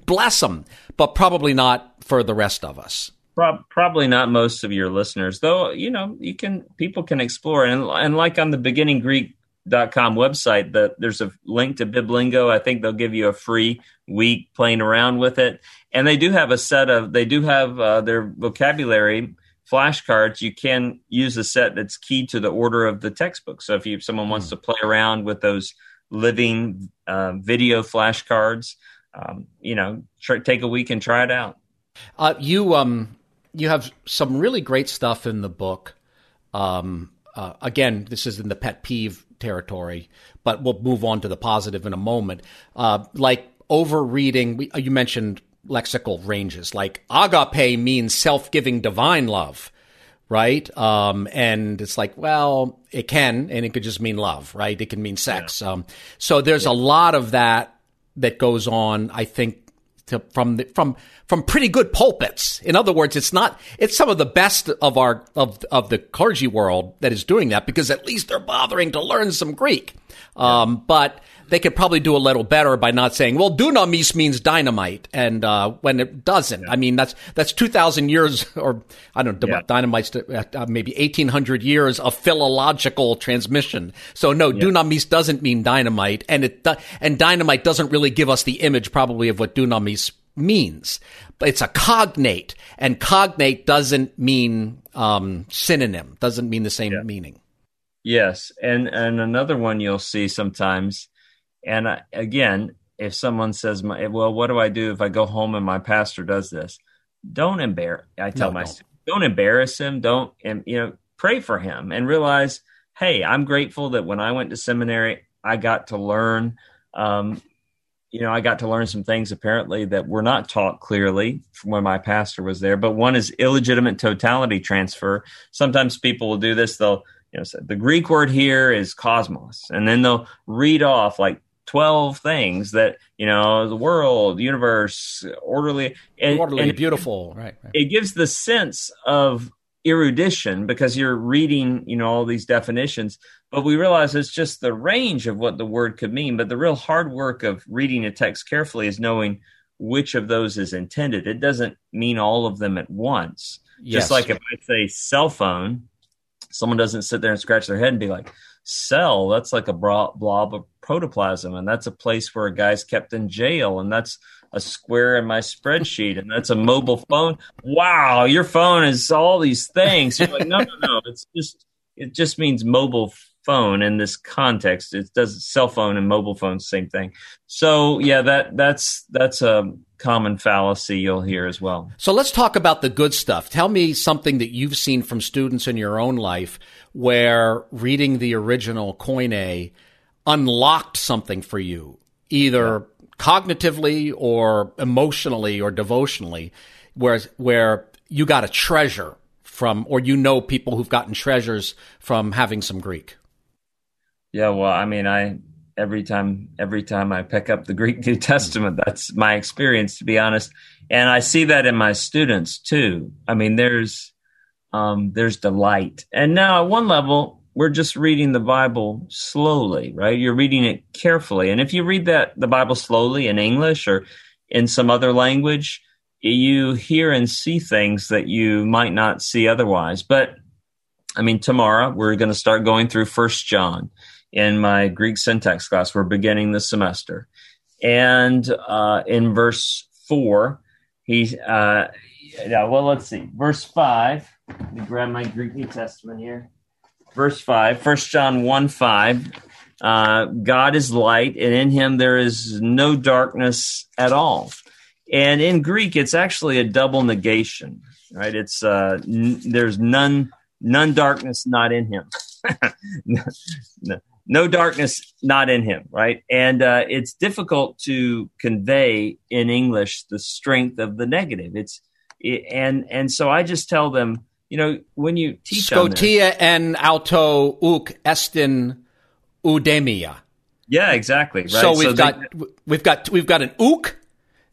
Bless them, but probably not for the rest of us.
Probably not most of your listeners, though. You know, you can people can explore and and like on the beginninggreek.com website, that there's a link to Biblingo. I think they'll give you a free week playing around with it, and they do have a set of they do have uh, their vocabulary flashcards. You can use a set that's keyed to the order of the textbook. So if you if someone wants to play around with those living uh, video flashcards. um, you know, take a week and try it out.
Uh, you um, you have some really great stuff in the book. Um, uh, again, this is in the pet peeve territory, but we'll move on to the positive in a moment. Uh, like overreading, you mentioned lexical ranges. Like agape means self-giving divine love, right? Um, and it's like, well, it can, and it could just mean love, right? It can mean sex. Yeah. Um, so there's yeah. a lot of that that goes on. I think to, from the, from from pretty good pulpits. In other words, it's not it's some of the best of our of of the clergy world that is doing that because at least they're bothering to learn some Greek. Um, but they could probably do a little better by not saying, "Well, dunamis means dynamite," and uh, when it doesn't. Yeah. I mean, that's that's two thousand years, or I don't know, yeah. dynamite's uh, uh, maybe eighteen hundred years of philological transmission. So no, yeah. dunamis doesn't mean dynamite, and it and dynamite doesn't really give us the image probably of what dunamis means. But it's a cognate, and cognate doesn't mean um, synonym, doesn't mean the same meaning.
Yes, and and another one you'll see sometimes and I, again, if someone says, "Well, what do I do if I go home and my pastor does this?" Don't embarrass. I tell no, my don't. don't embarrass him. Don't and you know pray for him and realize, hey, I'm grateful that when I went to seminary, I got to learn. Um, you know, I got to learn some things apparently that were not taught clearly from when my pastor was there. But one is illegitimate totality transfer. Sometimes people will do this. They'll, you know, the Greek word here is cosmos, and then they'll read off like 12 things that you know the world universe orderly
and, orderly and beautiful right,
right. it gives the sense of erudition because you're reading you know all these definitions but we realize it's just the range of what the word could mean but the real hard work of reading a text carefully is knowing which of those is intended. It doesn't mean all of them at once. Yes. just like if i say cell phone someone doesn't sit there and scratch their head and be like cell that's like a blob of protoplasm and that's a place where a guy's kept in jail and that's a square in my spreadsheet and that's a mobile phone. Wow your phone is all these things. You're like no no no it's just it just means mobile phone in this context it does cell phone and mobile phone same thing so yeah that that's that's a common fallacy you'll hear as well
so let's talk about the good stuff tell me something that you've seen from students in your own life where reading the original Koine unlocked something for you, either yeah. cognitively or emotionally or devotionally, whereas where you got a treasure from, or you know people who've gotten treasures from having some Greek.
Yeah, well, I mean, I every time every time I pick up the Greek New Testament, that's my experience, to be honest, and I see that in my students too. I mean, there's um, there's delight. And now, at one level, we're just reading the Bible slowly, right? You're reading it carefully. And if you read that the Bible slowly in English or in some other language, you hear and see things that you might not see otherwise. But I mean, tomorrow we're going to start going through First John in my Greek syntax class. We're beginning the semester, and uh, in verse four, he, uh, yeah, well, let's see, verse five. Let me grab my Greek New Testament here. Verse 5, 1 John 1 5. Uh, God is light, and in him there is no darkness at all. And in Greek, it's actually a double negation, right? It's uh, n- there's none none darkness not in him. no, no, darkness not in him, right? And uh, it's difficult to convey in English the strength of the negative. It's it, and and so I just tell them you know, when you teach
Scotia en auto uk estin udemia.
Yeah, exactly. Right?
So we've so got they, we've got we've got an uk,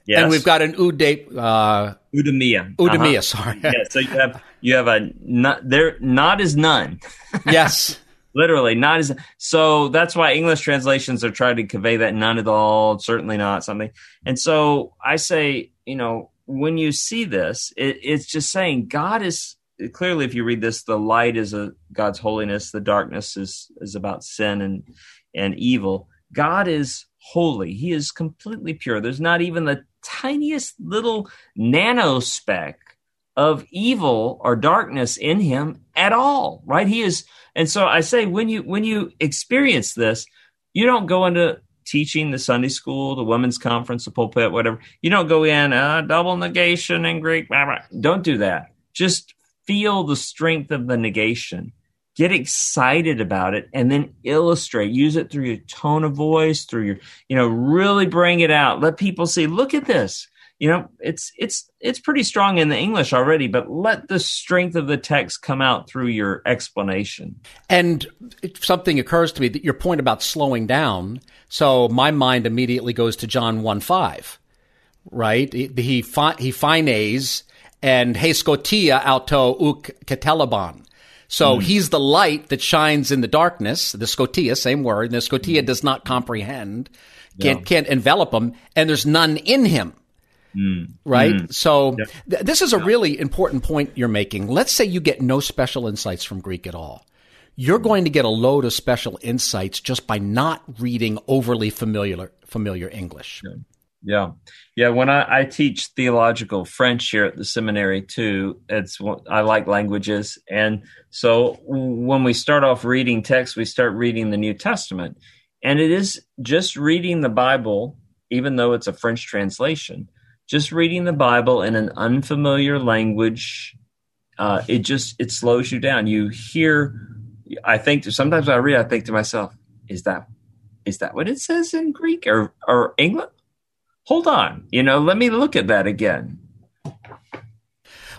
yes. and we've got an ude uh,
udemia.
Udemia, uh-huh. sorry.
yeah, so you have you have a not there not is none.
yes.
Literally, not as so. That's why English translations are trying to convey that none at all, certainly not something. And so I say, you know, when you see this, it, it's just saying God is clearly if you read this the light is a god's holiness the darkness is is about sin and and evil god is holy he is completely pure there's not even the tiniest little nanospeck of evil or darkness in him at all right he is and so i say when you when you experience this you don't go into teaching the Sunday school, the women's conference, the pulpit, whatever. You don't go in uh, double negation in Greek. Blah, blah. Don't do that. Just feel the strength of the negation. Get excited about it and then illustrate. Use it through your tone of voice, through your, you know, really bring it out. Let people see, look at this you know it's it's it's pretty strong in the english already but let the strength of the text come out through your explanation.
And something occurs to me that your point about slowing down so my mind immediately goes to john 1 5 right? He he, he fines and he scotia auto uk katelaban so mm. he's the light that shines in the darkness the scotia same word and the scotia mm. does not comprehend can't, can't envelop him and there's none in him Mm. Right? Mm. So yep. th- this is a really important point you're making. Let's say you get no special insights from Greek at all. You're going to get a load of special insights just by not reading overly familiar familiar English.
Yeah. Yeah. Yeah. When I, I, teach theological French here at the seminary too, it's I like languages. And so when we start off reading text, we start reading the New Testament. And it is just reading the Bible, even though it's a French translation, just reading the Bible in an unfamiliar language, uh, it just it slows you down. You hear, I think sometimes I read, I think to myself, is that is that what it says in Greek or or English? Hold on, you know, let me look at that again.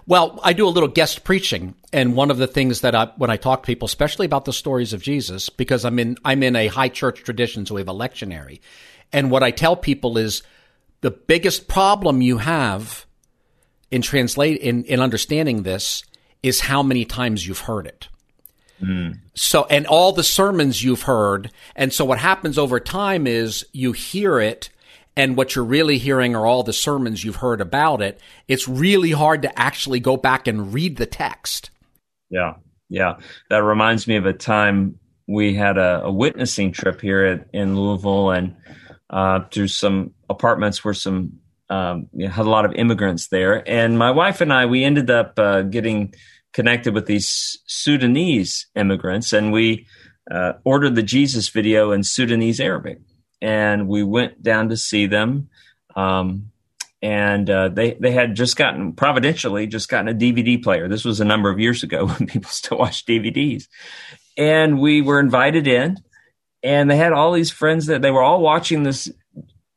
Well, I do a little guest preaching, and one of the things that I, when I talk to people, especially about the stories of Jesus, because I'm in I'm in a high church tradition, so we have a lectionary, and what I tell people is the biggest problem you have in translate in, in understanding this is how many times you've heard it. Mm. So, and all the sermons you've heard. And so what happens over time is you hear it and what you're really hearing are all the sermons you've heard about it. It's really hard to actually go back and read the text.
Yeah. Yeah. That reminds me of a time we had a, a witnessing trip here at, in Louisville and uh, to some apartments where some um, you know, had a lot of immigrants there. And my wife and I, we ended up uh, getting connected with these Sudanese immigrants, and we uh, ordered the Jesus video in Sudanese Arabic, and we went down to see them. Um, and uh, they they had just gotten providentially just gotten a DVD player. This was a number of years ago when people still watched DVDs, and we were invited in and they had all these friends that they were all watching this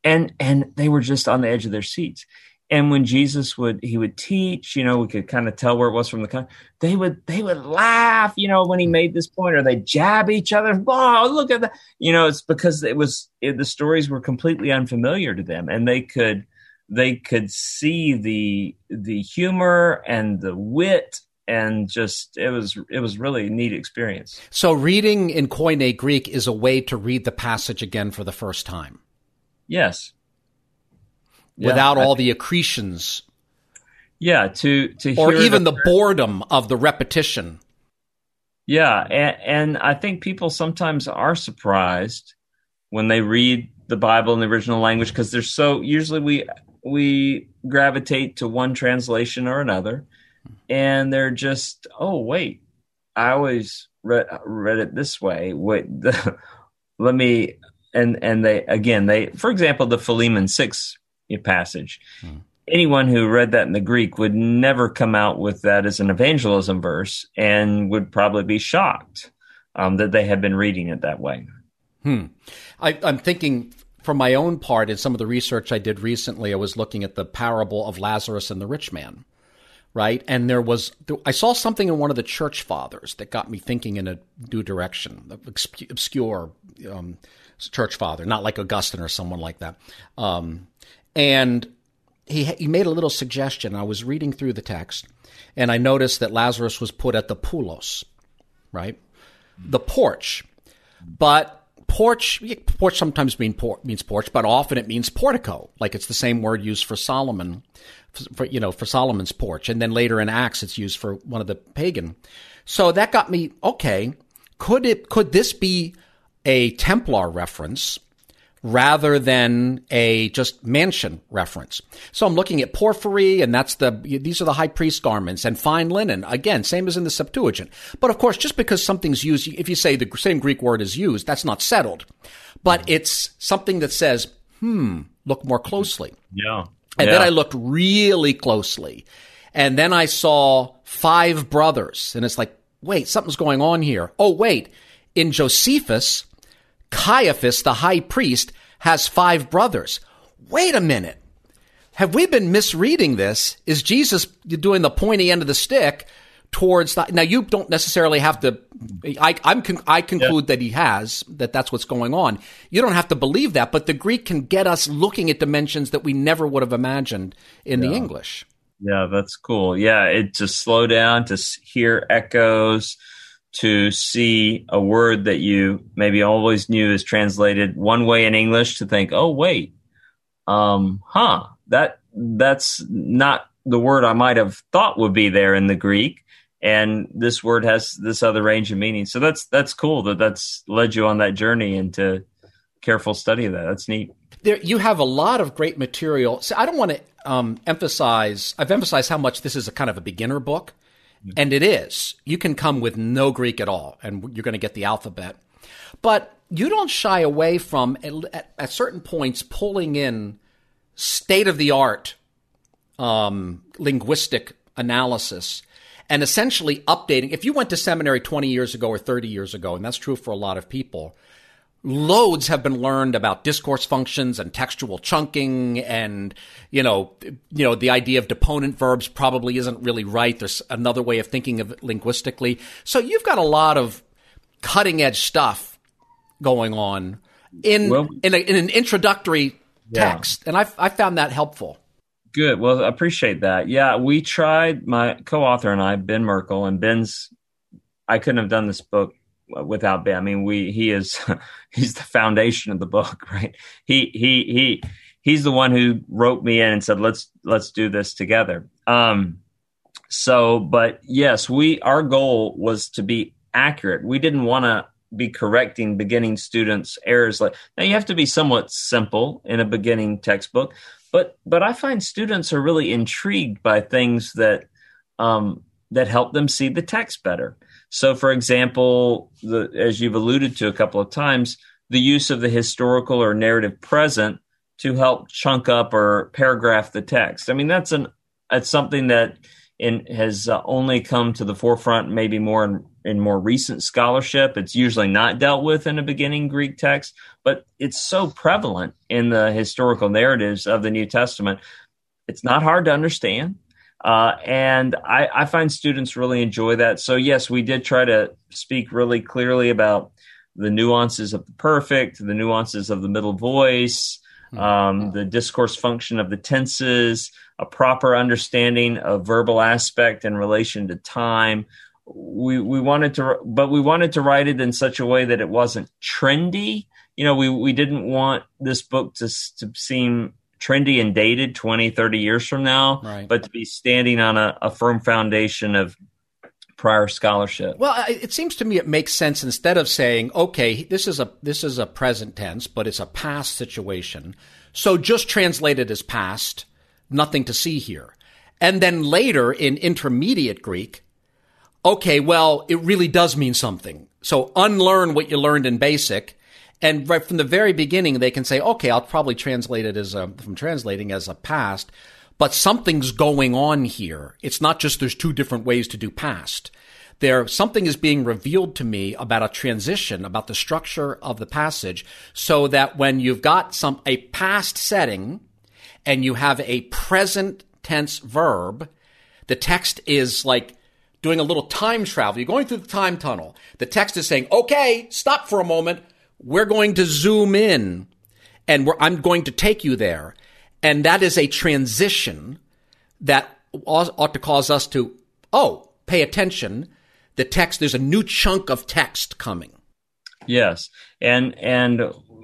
and and they were just on the edge of their seats. And when jesus would he would teach you know we could kind of tell where it was from the they would they would laugh you know when he made this point or they jab each other oh look at that. You know it's because it was it, the stories were completely unfamiliar to them and they could they could see the the humor and the wit and just it was it was really a neat experience.
So reading in Koine Greek is a way to read the passage again for the first time.
Yes.
Without yeah, all the accretions.
Yeah, to to
or even the, the boredom of the repetition.
Yeah, and, and I think people sometimes are surprised when they read the Bible in the original language because they're so usually we we gravitate to one translation or another and they're just oh wait i always read read it this way wait the, let me and and they again they for example the philemon 6 passage hmm. anyone who read that in the greek would never come out with that as an evangelism verse and would probably be shocked um, that they had been reading it that way
hmm. I, i'm thinking from my own part in some of the research i did recently i was looking at the parable of lazarus and the rich man right? And there was, I saw something in one of the church fathers that got me thinking in a new direction, obscure um, church father, not like Augustine or someone like that. Um, and he, he made a little suggestion. I was reading through the text and I noticed that Lazarus was put at the poulos, right? The porch. But porch porch sometimes mean por- means porch but often it means portico like it's the same word used for solomon for, you know, for Solomon's porch. And then later in Acts, it's used for one of the pagan. So that got me, okay, could it, could this be a Templar reference rather than a just mansion reference. So I'm looking at porphyry, and that's the these are the high priest garments and fine linen. Again, same as in the Septuagint. But of course, just because something's used, if you say the same Greek word is used, that's not settled. but it's something that says, "Hmm, look more closely."
Yeah.
And
yeah.
then I looked really closely. And then I saw five brothers. And it's like, wait, something's going on here. Oh, wait. In Josephus, Caiaphas, the high priest, has five brothers. Wait a minute. Have we been misreading this? Is Jesus doing the pointy end of the stick towards the, now you don't necessarily have to I, I'm I conclude yeah. that he has that that's what's going on. You don't have to believe that, but the Greek can get us looking at dimensions that we never would have imagined in yeah. the English.
Yeah, that's cool. Yeah, it to slow down to hear echoes, to see a word that you maybe always knew is translated one way in English to think, oh wait, um, huh, that that's not the word I might have thought would be there in the Greek and this word has this other range of meaning. So that's that's cool that that's led you on that journey into careful study of that. That's neat.
There, you have a lot of great material. So I don't want to um, emphasize. I've emphasized how much this is a kind of a beginner book, mm-hmm. and it is. You can come with no Greek at all, and you're going to get the alphabet. But you don't shy away from at, at certain points pulling in state of the art um, linguistic analysis and essentially updating. If you went to seminary 20 years ago or 30 years ago, and that's true for a lot of people, loads have been learned about discourse functions and textual chunking and you know you know the idea of deponent verbs probably isn't really right. There's another way of thinking of it linguistically. So you've got a lot of cutting edge stuff going on in well, in, a, in, an introductory text and I, I found that helpful
Good. Well, I appreciate that. Yeah, we tried. My co-author and I, Ben Merkle, and Ben's. I couldn't have done this book without Ben. I mean, we he is he's the foundation of the book, right? He he he he's the one who wrote me in and said, "Let's let's do this together." Um, so, but yes, we our goal was to be accurate. We didn't want to be correcting beginning students errors like now you have to be somewhat simple in a beginning textbook but but I find students are really intrigued by things that um, that help them see the text better. So, for example, the, as you've alluded to a couple of times, the use of the historical or narrative present to help chunk up or paragraph the text. I mean, that's an that's something that in, has uh, only come to the forefront, maybe more in, in more recent scholarship. It's usually not dealt with in a beginning Greek text, but it's so prevalent in the historical narratives of the New Testament. It's not hard to understand. Uh, and I, I, find students really enjoy that. So, yes, we did try to speak really clearly about the nuances of the perfect, the nuances of the middle voice. Um, the discourse function of the tenses, a proper understanding of verbal aspect in relation to time. We we wanted to, but we wanted to write it in such a way that it wasn't trendy. You know, we we didn't want this book to to seem trendy and dated 20 30 years from now right. but to be standing on a, a firm foundation of prior scholarship.
Well, it seems to me it makes sense instead of saying, "Okay, this is a this is a present tense, but it's a past situation." So just translate it as past nothing to see here. And then later in intermediate Greek, okay, well, it really does mean something. So unlearn what you learned in basic. And right from the very beginning, they can say, okay, I'll probably translate it as a, from translating as a past, but something's going on here. It's not just there's two different ways to do past. There, something is being revealed to me about a transition, about the structure of the passage, so that when you've got some, a past setting, and you have a present tense verb, the text is like doing a little time travel. You're going through the time tunnel. The text is saying, okay, stop for a moment. We're going to zoom in and I'm going to take you there. And that is a transition that ought to cause us to, oh, pay attention. The text, there's a new chunk of text coming.
Yes. And, and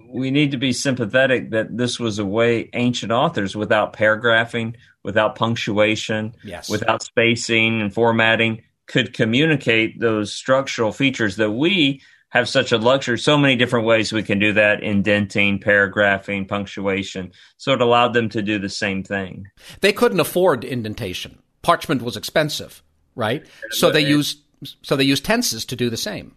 we need to be sympathetic that this was a way ancient authors, without paragraphing, without punctuation,
yes.
without spacing and formatting, could communicate those structural features that we have such a luxury. So many different ways we can do that indenting, paragraphing, punctuation. So it allowed them to do the same thing.
They couldn't afford indentation. Parchment was expensive, right? So they used so they used tenses to do the same.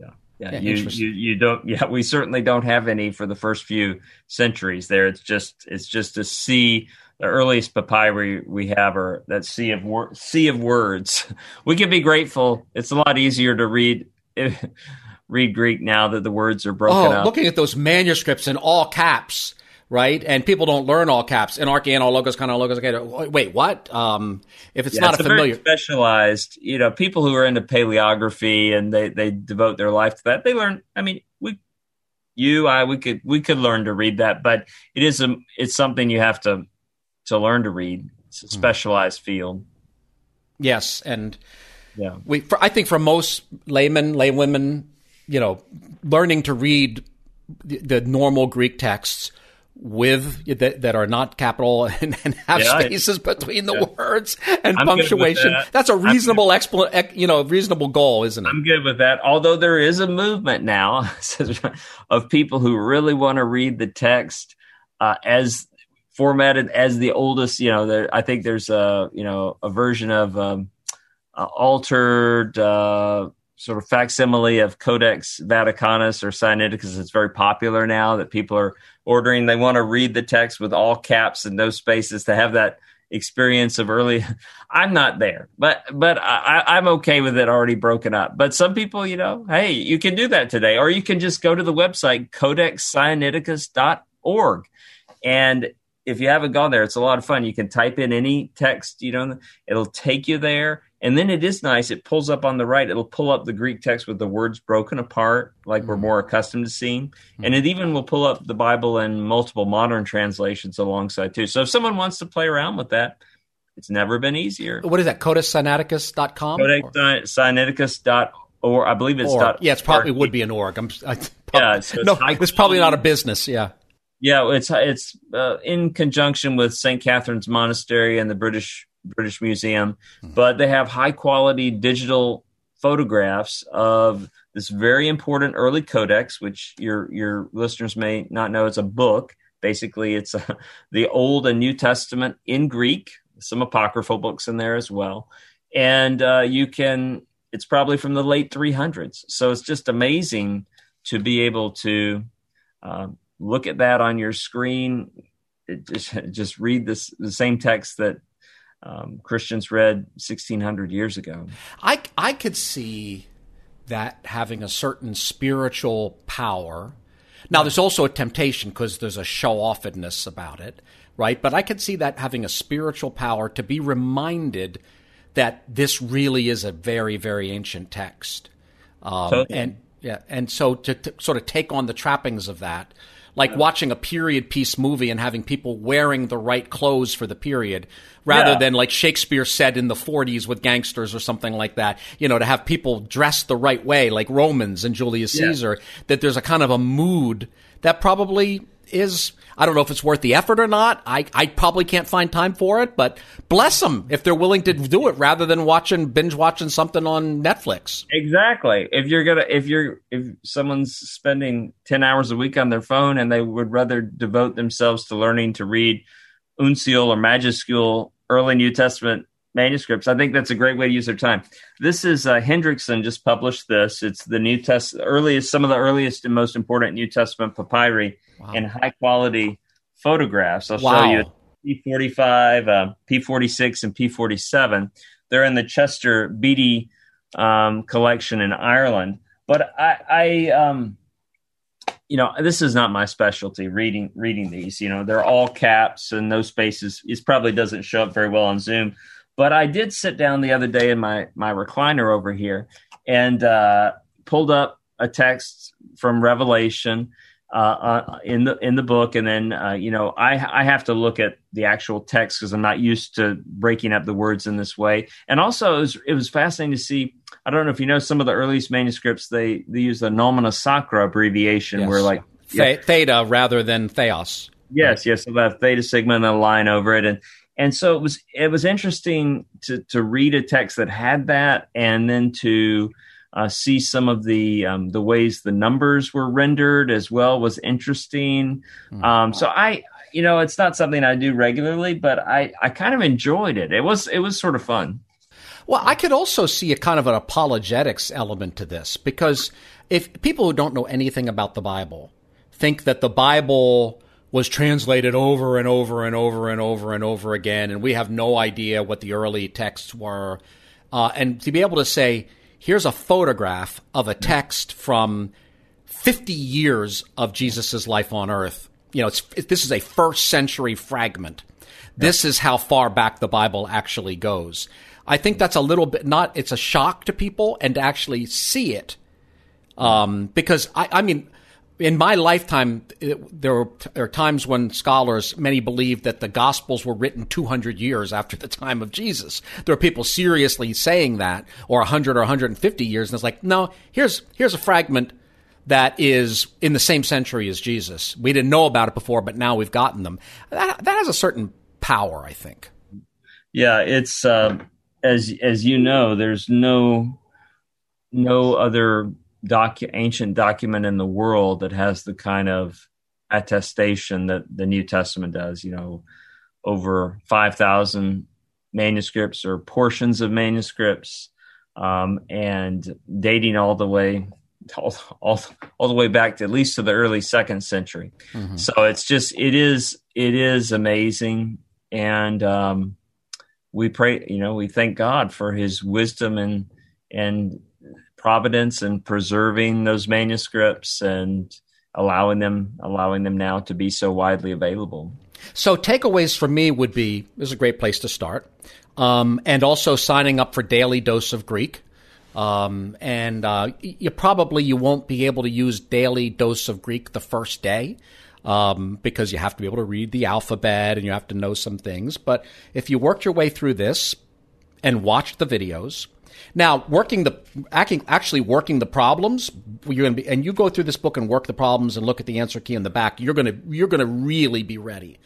Yeah. Yeah,
Yeah,
you, you you don't. Yeah, we certainly don't have any for the first few centuries. There, it's just it's just to see the earliest papyri we have are that sea of wor- sea of words. We can be grateful. It's a lot easier to read read Greek now that the words are broken
Oh,
up.
looking at those manuscripts in all caps, right? And people don't learn all caps. in And archaean, logos, kind of logos. Okay, wait, what? Um, if it's
Yeah,
not
it's
a familiar,
very specialized. You know, people who are into paleography and they they devote their life to that. They learn. I mean, we, you, I, we could we could learn to read that, but it is a it's something you have to to learn to read. It's
Hmm.
a specialized field.
yes, and
Yeah.
we, for, I think for most laymen, laywomen, you know, learning to read the, the normal Greek texts with that, that are not capital and, and have
Yeah, I-
spaces between the
yeah.
words and
I'm
punctuation.
that.
That's a reasonable expl- you know, reasonable goal, isn't it?
I'm good with that. Although there is a movement now of people who really want to read the text uh, as formatted as the oldest. You know, there, I think there's a you know a version of um, uh, altered uh, sort of facsimile of Codex Vaticanus or Sinaiticus. It's very popular now that people are ordering. They want to read the text with all caps and no spaces to have that experience of early i'm not there but but I, i'm okay with it already broken up but some people you know hey you can do that today or you can just go to the website codexsinaiticus.org and if you haven't gone there it's a lot of fun you can type in any text you know it'll take you there and then it is nice it pulls up on the right it'll pull up the greek text with the words broken apart like we're more accustomed to seeing and it even will pull up the bible in multiple modern translations alongside too so if someone wants to play around with that it's never been easier
what is that? CodexSinaiticus.com?
codexsinaiticus.org i believe it's
Or,
dot
yeah, it's probably
org.
would be an org. I'm, I,
Yeah, so it's
no, it's probably not a business. Yeah.
Yeah, it's it's uh, in conjunction with St. Catherine's Monastery and the British British Museum, but they have high quality digital photographs of this very important early codex, which your your listeners may not know. It's a book. Basically, it's uh the Old and New Testament in Greek. Some apocryphal books in there as well, and uh, you can. It's probably from the late 300s, so it's just amazing to be able to. Um, look at that on your screen. It just just read this the same text that um, Christians read 1600 years ago.
I, I could see that having a certain spiritual power. Now, there's also a temptation because there's a show offedness about it, right? But I could see that having a spiritual power to be reminded that this really is a very, very ancient text. Um,
Totally.
And yeah, and so to, to sort of take on the trappings of that, like watching a period piece movie and having people wearing the right clothes for the period, rather
Yeah.
than like Shakespeare said in the 40s with gangsters or something like that. You know, to have people dressed the right way, like Romans and Julius
Yeah.
Caesar, that there's a kind of a mood that probably is. I don't know if it's worth the effort or not. I, I probably can't find time for it, but bless them if they're willing to do it rather than watching binge watching something on Netflix.
Exactly. If you're gonna, if you're, if someone's spending 10 hours a week on their phone and they would rather devote themselves to learning to read uncial or majuscule early New Testament manuscripts, I think that's a great way to use their time. This is uh, Hendrickson just published this. It's the New Test earliest, some of the earliest and most important New Testament papyri and high quality photographs. I'll
Wow.
show you P45, uh, P46, and P47. They're in the Chester Beatty um, collection in Ireland. But I, I um, you know, this is not my specialty. Reading reading these, you know, they're all caps and no spaces. It probably doesn't show up very well on Zoom. But I did sit down the other day in my my recliner over here and uh, pulled up a text from Revelation uh, uh, in the in the book, and then uh, you know I I have to look at the actual text because I'm not used to breaking up the words in this way. And also, it was it was fascinating to see. I don't know if you know some of the earliest manuscripts. They they use the Nomina Sacra abbreviation,
Yes.
where like
Th- Theta rather than Theos.
Yes, yes, so theta sigma and a line over it, and and so it was it was interesting to to read a text that had that, and then to uh, see some of the um, the ways the numbers were rendered as well was interesting. Um, so I, you know, it's not something I do regularly, but I I kind of enjoyed it. It was it was sort of fun.
Well, I could also see a kind of an apologetics element to this because if people who don't know anything about the Bible think that the Bible was translated over and over and over and over and over again, and we have no idea what the early texts were, uh, and to be able to say, here's a photograph of a text from 50 years of Jesus' life on earth. You know, it, this is a first century fragment. This is how far back the Bible actually goes. I think that's a little bit not. It's a shock to people and to actually see it, um, because I, I mean, in my lifetime, it, there, are, there are times when scholars, many believe that the Gospels were written 200 years after the time of Jesus. There are people seriously saying that, or 100 or 150 years, and it's like, no, here's here's a fragment that is in the same century as Jesus. We didn't know about it before, but now we've gotten them. That that has a certain power, I think.
Yeah, it's uh, as as you know, there's no no other docu- ancient document in the world that has the kind of attestation that the New Testament does. You know, over five thousand manuscripts or portions of manuscripts, um, and dating all the way all, all, all the way back to at least to the early second century. Mm-hmm. So it's just it is it is amazing, and um, we pray. You know, we thank God for His wisdom and and providence and preserving those manuscripts and allowing them allowing them now to be so widely available.
So takeaways for me would be this is a great place to start, um, and also signing up for Daily Dose of Greek. Um, and uh, you probably you won't be able to use daily dose of Greek the first day um, because you have to be able to read the alphabet and you have to know some things. But if you worked your way through this and watched the videos, now working the actually working the problems, you're going to be, and you go through this book and work the problems and look at the answer key in the back. You're going to you're going to really be ready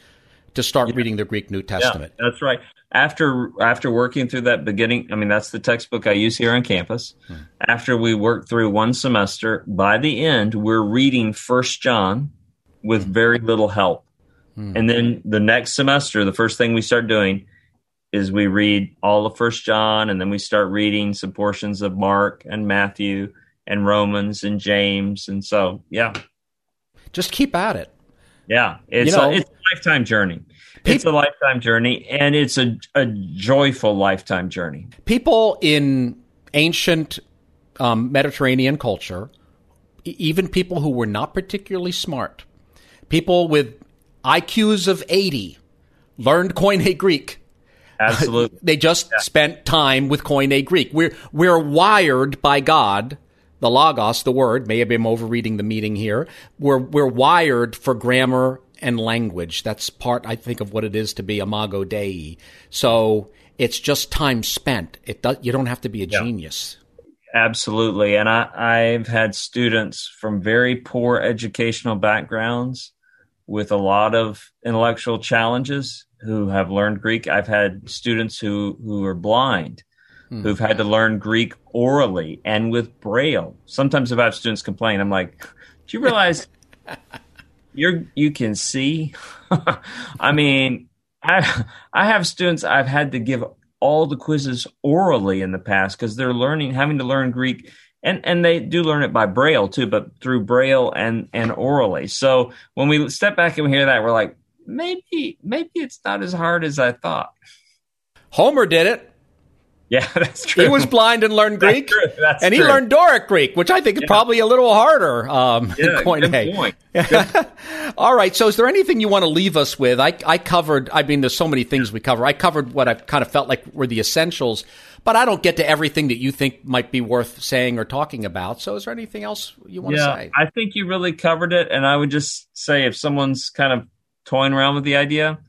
to start yeah. reading the Greek New Testament.
Yeah, that's right. After after working through that beginning, I mean that's the textbook I use here on campus. Hmm. After we work through one semester, by the end we're reading First John with hmm. very little help. Hmm. And then the next semester, the first thing we start doing is we read all of First John, and then we start reading some portions of Mark and Matthew and Romans and James, and so yeah,
just keep at it.
Yeah, it's you know, a, it's a lifetime journey. People, it's a lifetime journey, and it's a a joyful lifetime journey.
People in ancient um, Mediterranean culture, even people who were not particularly smart, people with IQs of eighty, learned Koine Greek.
Absolutely,
they just yeah. spent time with Koine Greek. We're we're wired by God the logos, the word, may have been overreading the meeting here. We're, we're wired for grammar and language. That's part, I think, of what it is to be imago Dei. So it's just time spent. It does, you don't have to be a yeah. genius.
Absolutely. And I, I've had students from very poor educational backgrounds with a lot of intellectual challenges who have learned Greek. I've had students who, who are blind hmm. who've had to learn Greek orally and with Braille. Sometimes if I have students complain, I'm like, do you realize you're you can see? I mean, I I have students I've had to give all the quizzes orally in the past because they're learning having to learn Greek and and they do learn it by braille too but through braille and and orally so when we step back and we hear that we're like maybe maybe it's not as hard as i thought
homer did it
yeah, that's true.
He was blind and learned Greek,
that's true. That's
and
true.
he learned Doric Greek, which I think is probably a little harder. Um,
yeah, point. Good.
All right. So, is there anything you want to leave us with? I, I covered. I mean, there's so many things we cover. I covered what I kind of felt like were the essentials, but I don't get to everything that you think might be worth saying or talking about. So, is there anything else you want
yeah,
to say?
I think you really covered it, and I would just say if someone's kind of toying around with the idea,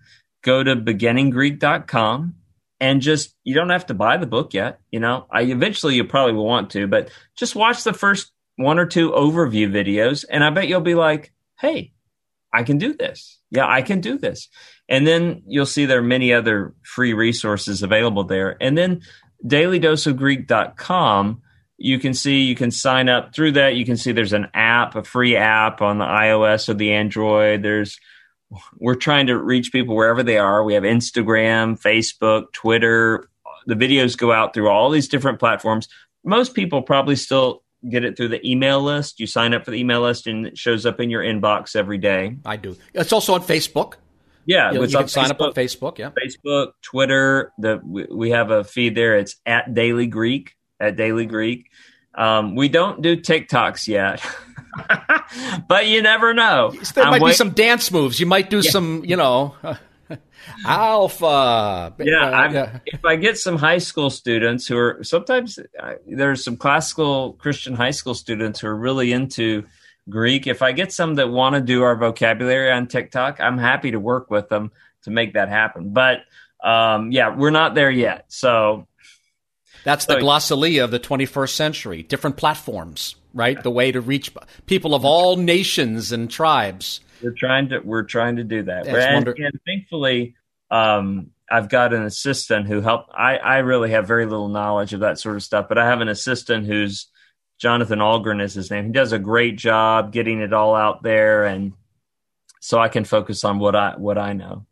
go to beginninggreek.com and just you don't have to buy the book yet you know? I eventually you probably will want to but just watch the first one or two overview videos and i bet you'll be like hey i can do this. Yeah i can do this. And then you'll see there are many other free resources available there. And then dailydoseofgreek.com you can see you can sign up through that. You can see there's an app a free app on the ios or the android. There's we're trying to reach people wherever they are. We have Instagram, Facebook, Twitter, the videos go out through all these different platforms. Most people probably still get it through the email list. You sign up for the email list and it shows up in your inbox every day.
I do. It's also on Facebook.
Yeah,
you, you can sign
Facebook,
up on Facebook. Yeah,
Facebook, Twitter. The we, we have a feed there. It's at Daily Greek at Daily Greek. Um, we don't do TikToks yet, but you never know.
There I'm might wait- be some dance moves. You might do yeah. some, you know. Alpha.
Yeah, uh, if I get some high school students who are sometimes uh, there's some classical Christian high school students who are really into Greek. If I get some that want to do our vocabulary on TikTok, I'm happy to work with them to make that happen. But um, yeah, we're not there yet. So
that's the glossolalia of the 21st century. Different platforms, right? The way to reach people of all nations and tribes.
We're trying to we're trying to do that. And, and, thankfully, um, I've got an assistant who helped. I I really have very little knowledge of that sort of stuff, but I have an assistant who's Jonathan Algren is his name. He does a great job getting it all out there, and so I can focus on what I what I know.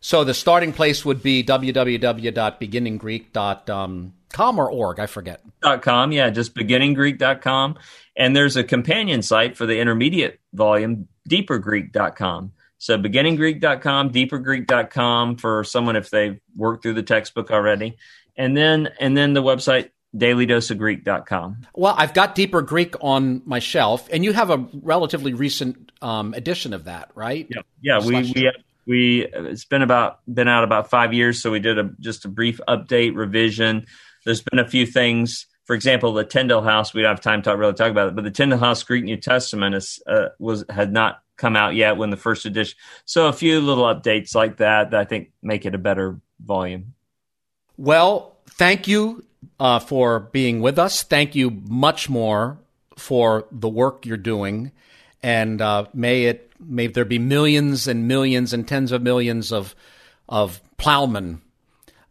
So the starting place would be www.beginninggreek.com com or org, I forget.
dot .com, yeah, just beginninggreek.com. And there's a companion site for the intermediate volume, deepergreek.com. So beginninggreek.com, deepergreek.com for someone if they've worked through the textbook already. And then and then the website dailydoseofgreek.com.
Well, I've got Deeper Greek on my shelf, and you have a relatively recent um, edition of that, right?
Yeah, yeah. we we, we it's been about been out about five years, so we did a just a brief update revision. There's been a few things. For example, the Tyndale House. We don't have time to really talk about it, but the Tyndale House Greek New Testament is uh, was had not come out yet when the first edition. So a few little updates like that that I think make it a better volume.
Well, thank you uh, for being with us. Thank you much more for the work you're doing, and uh, may it may there be millions and millions and tens of millions of of plowmen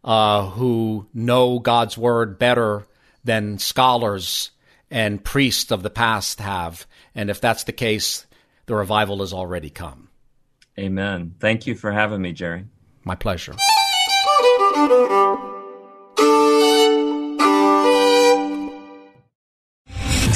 uh, who know God's word better than scholars and priests of the past have. And if that's the case, the revival has already come.
Amen. Thank you for having me, Jerry.
My pleasure.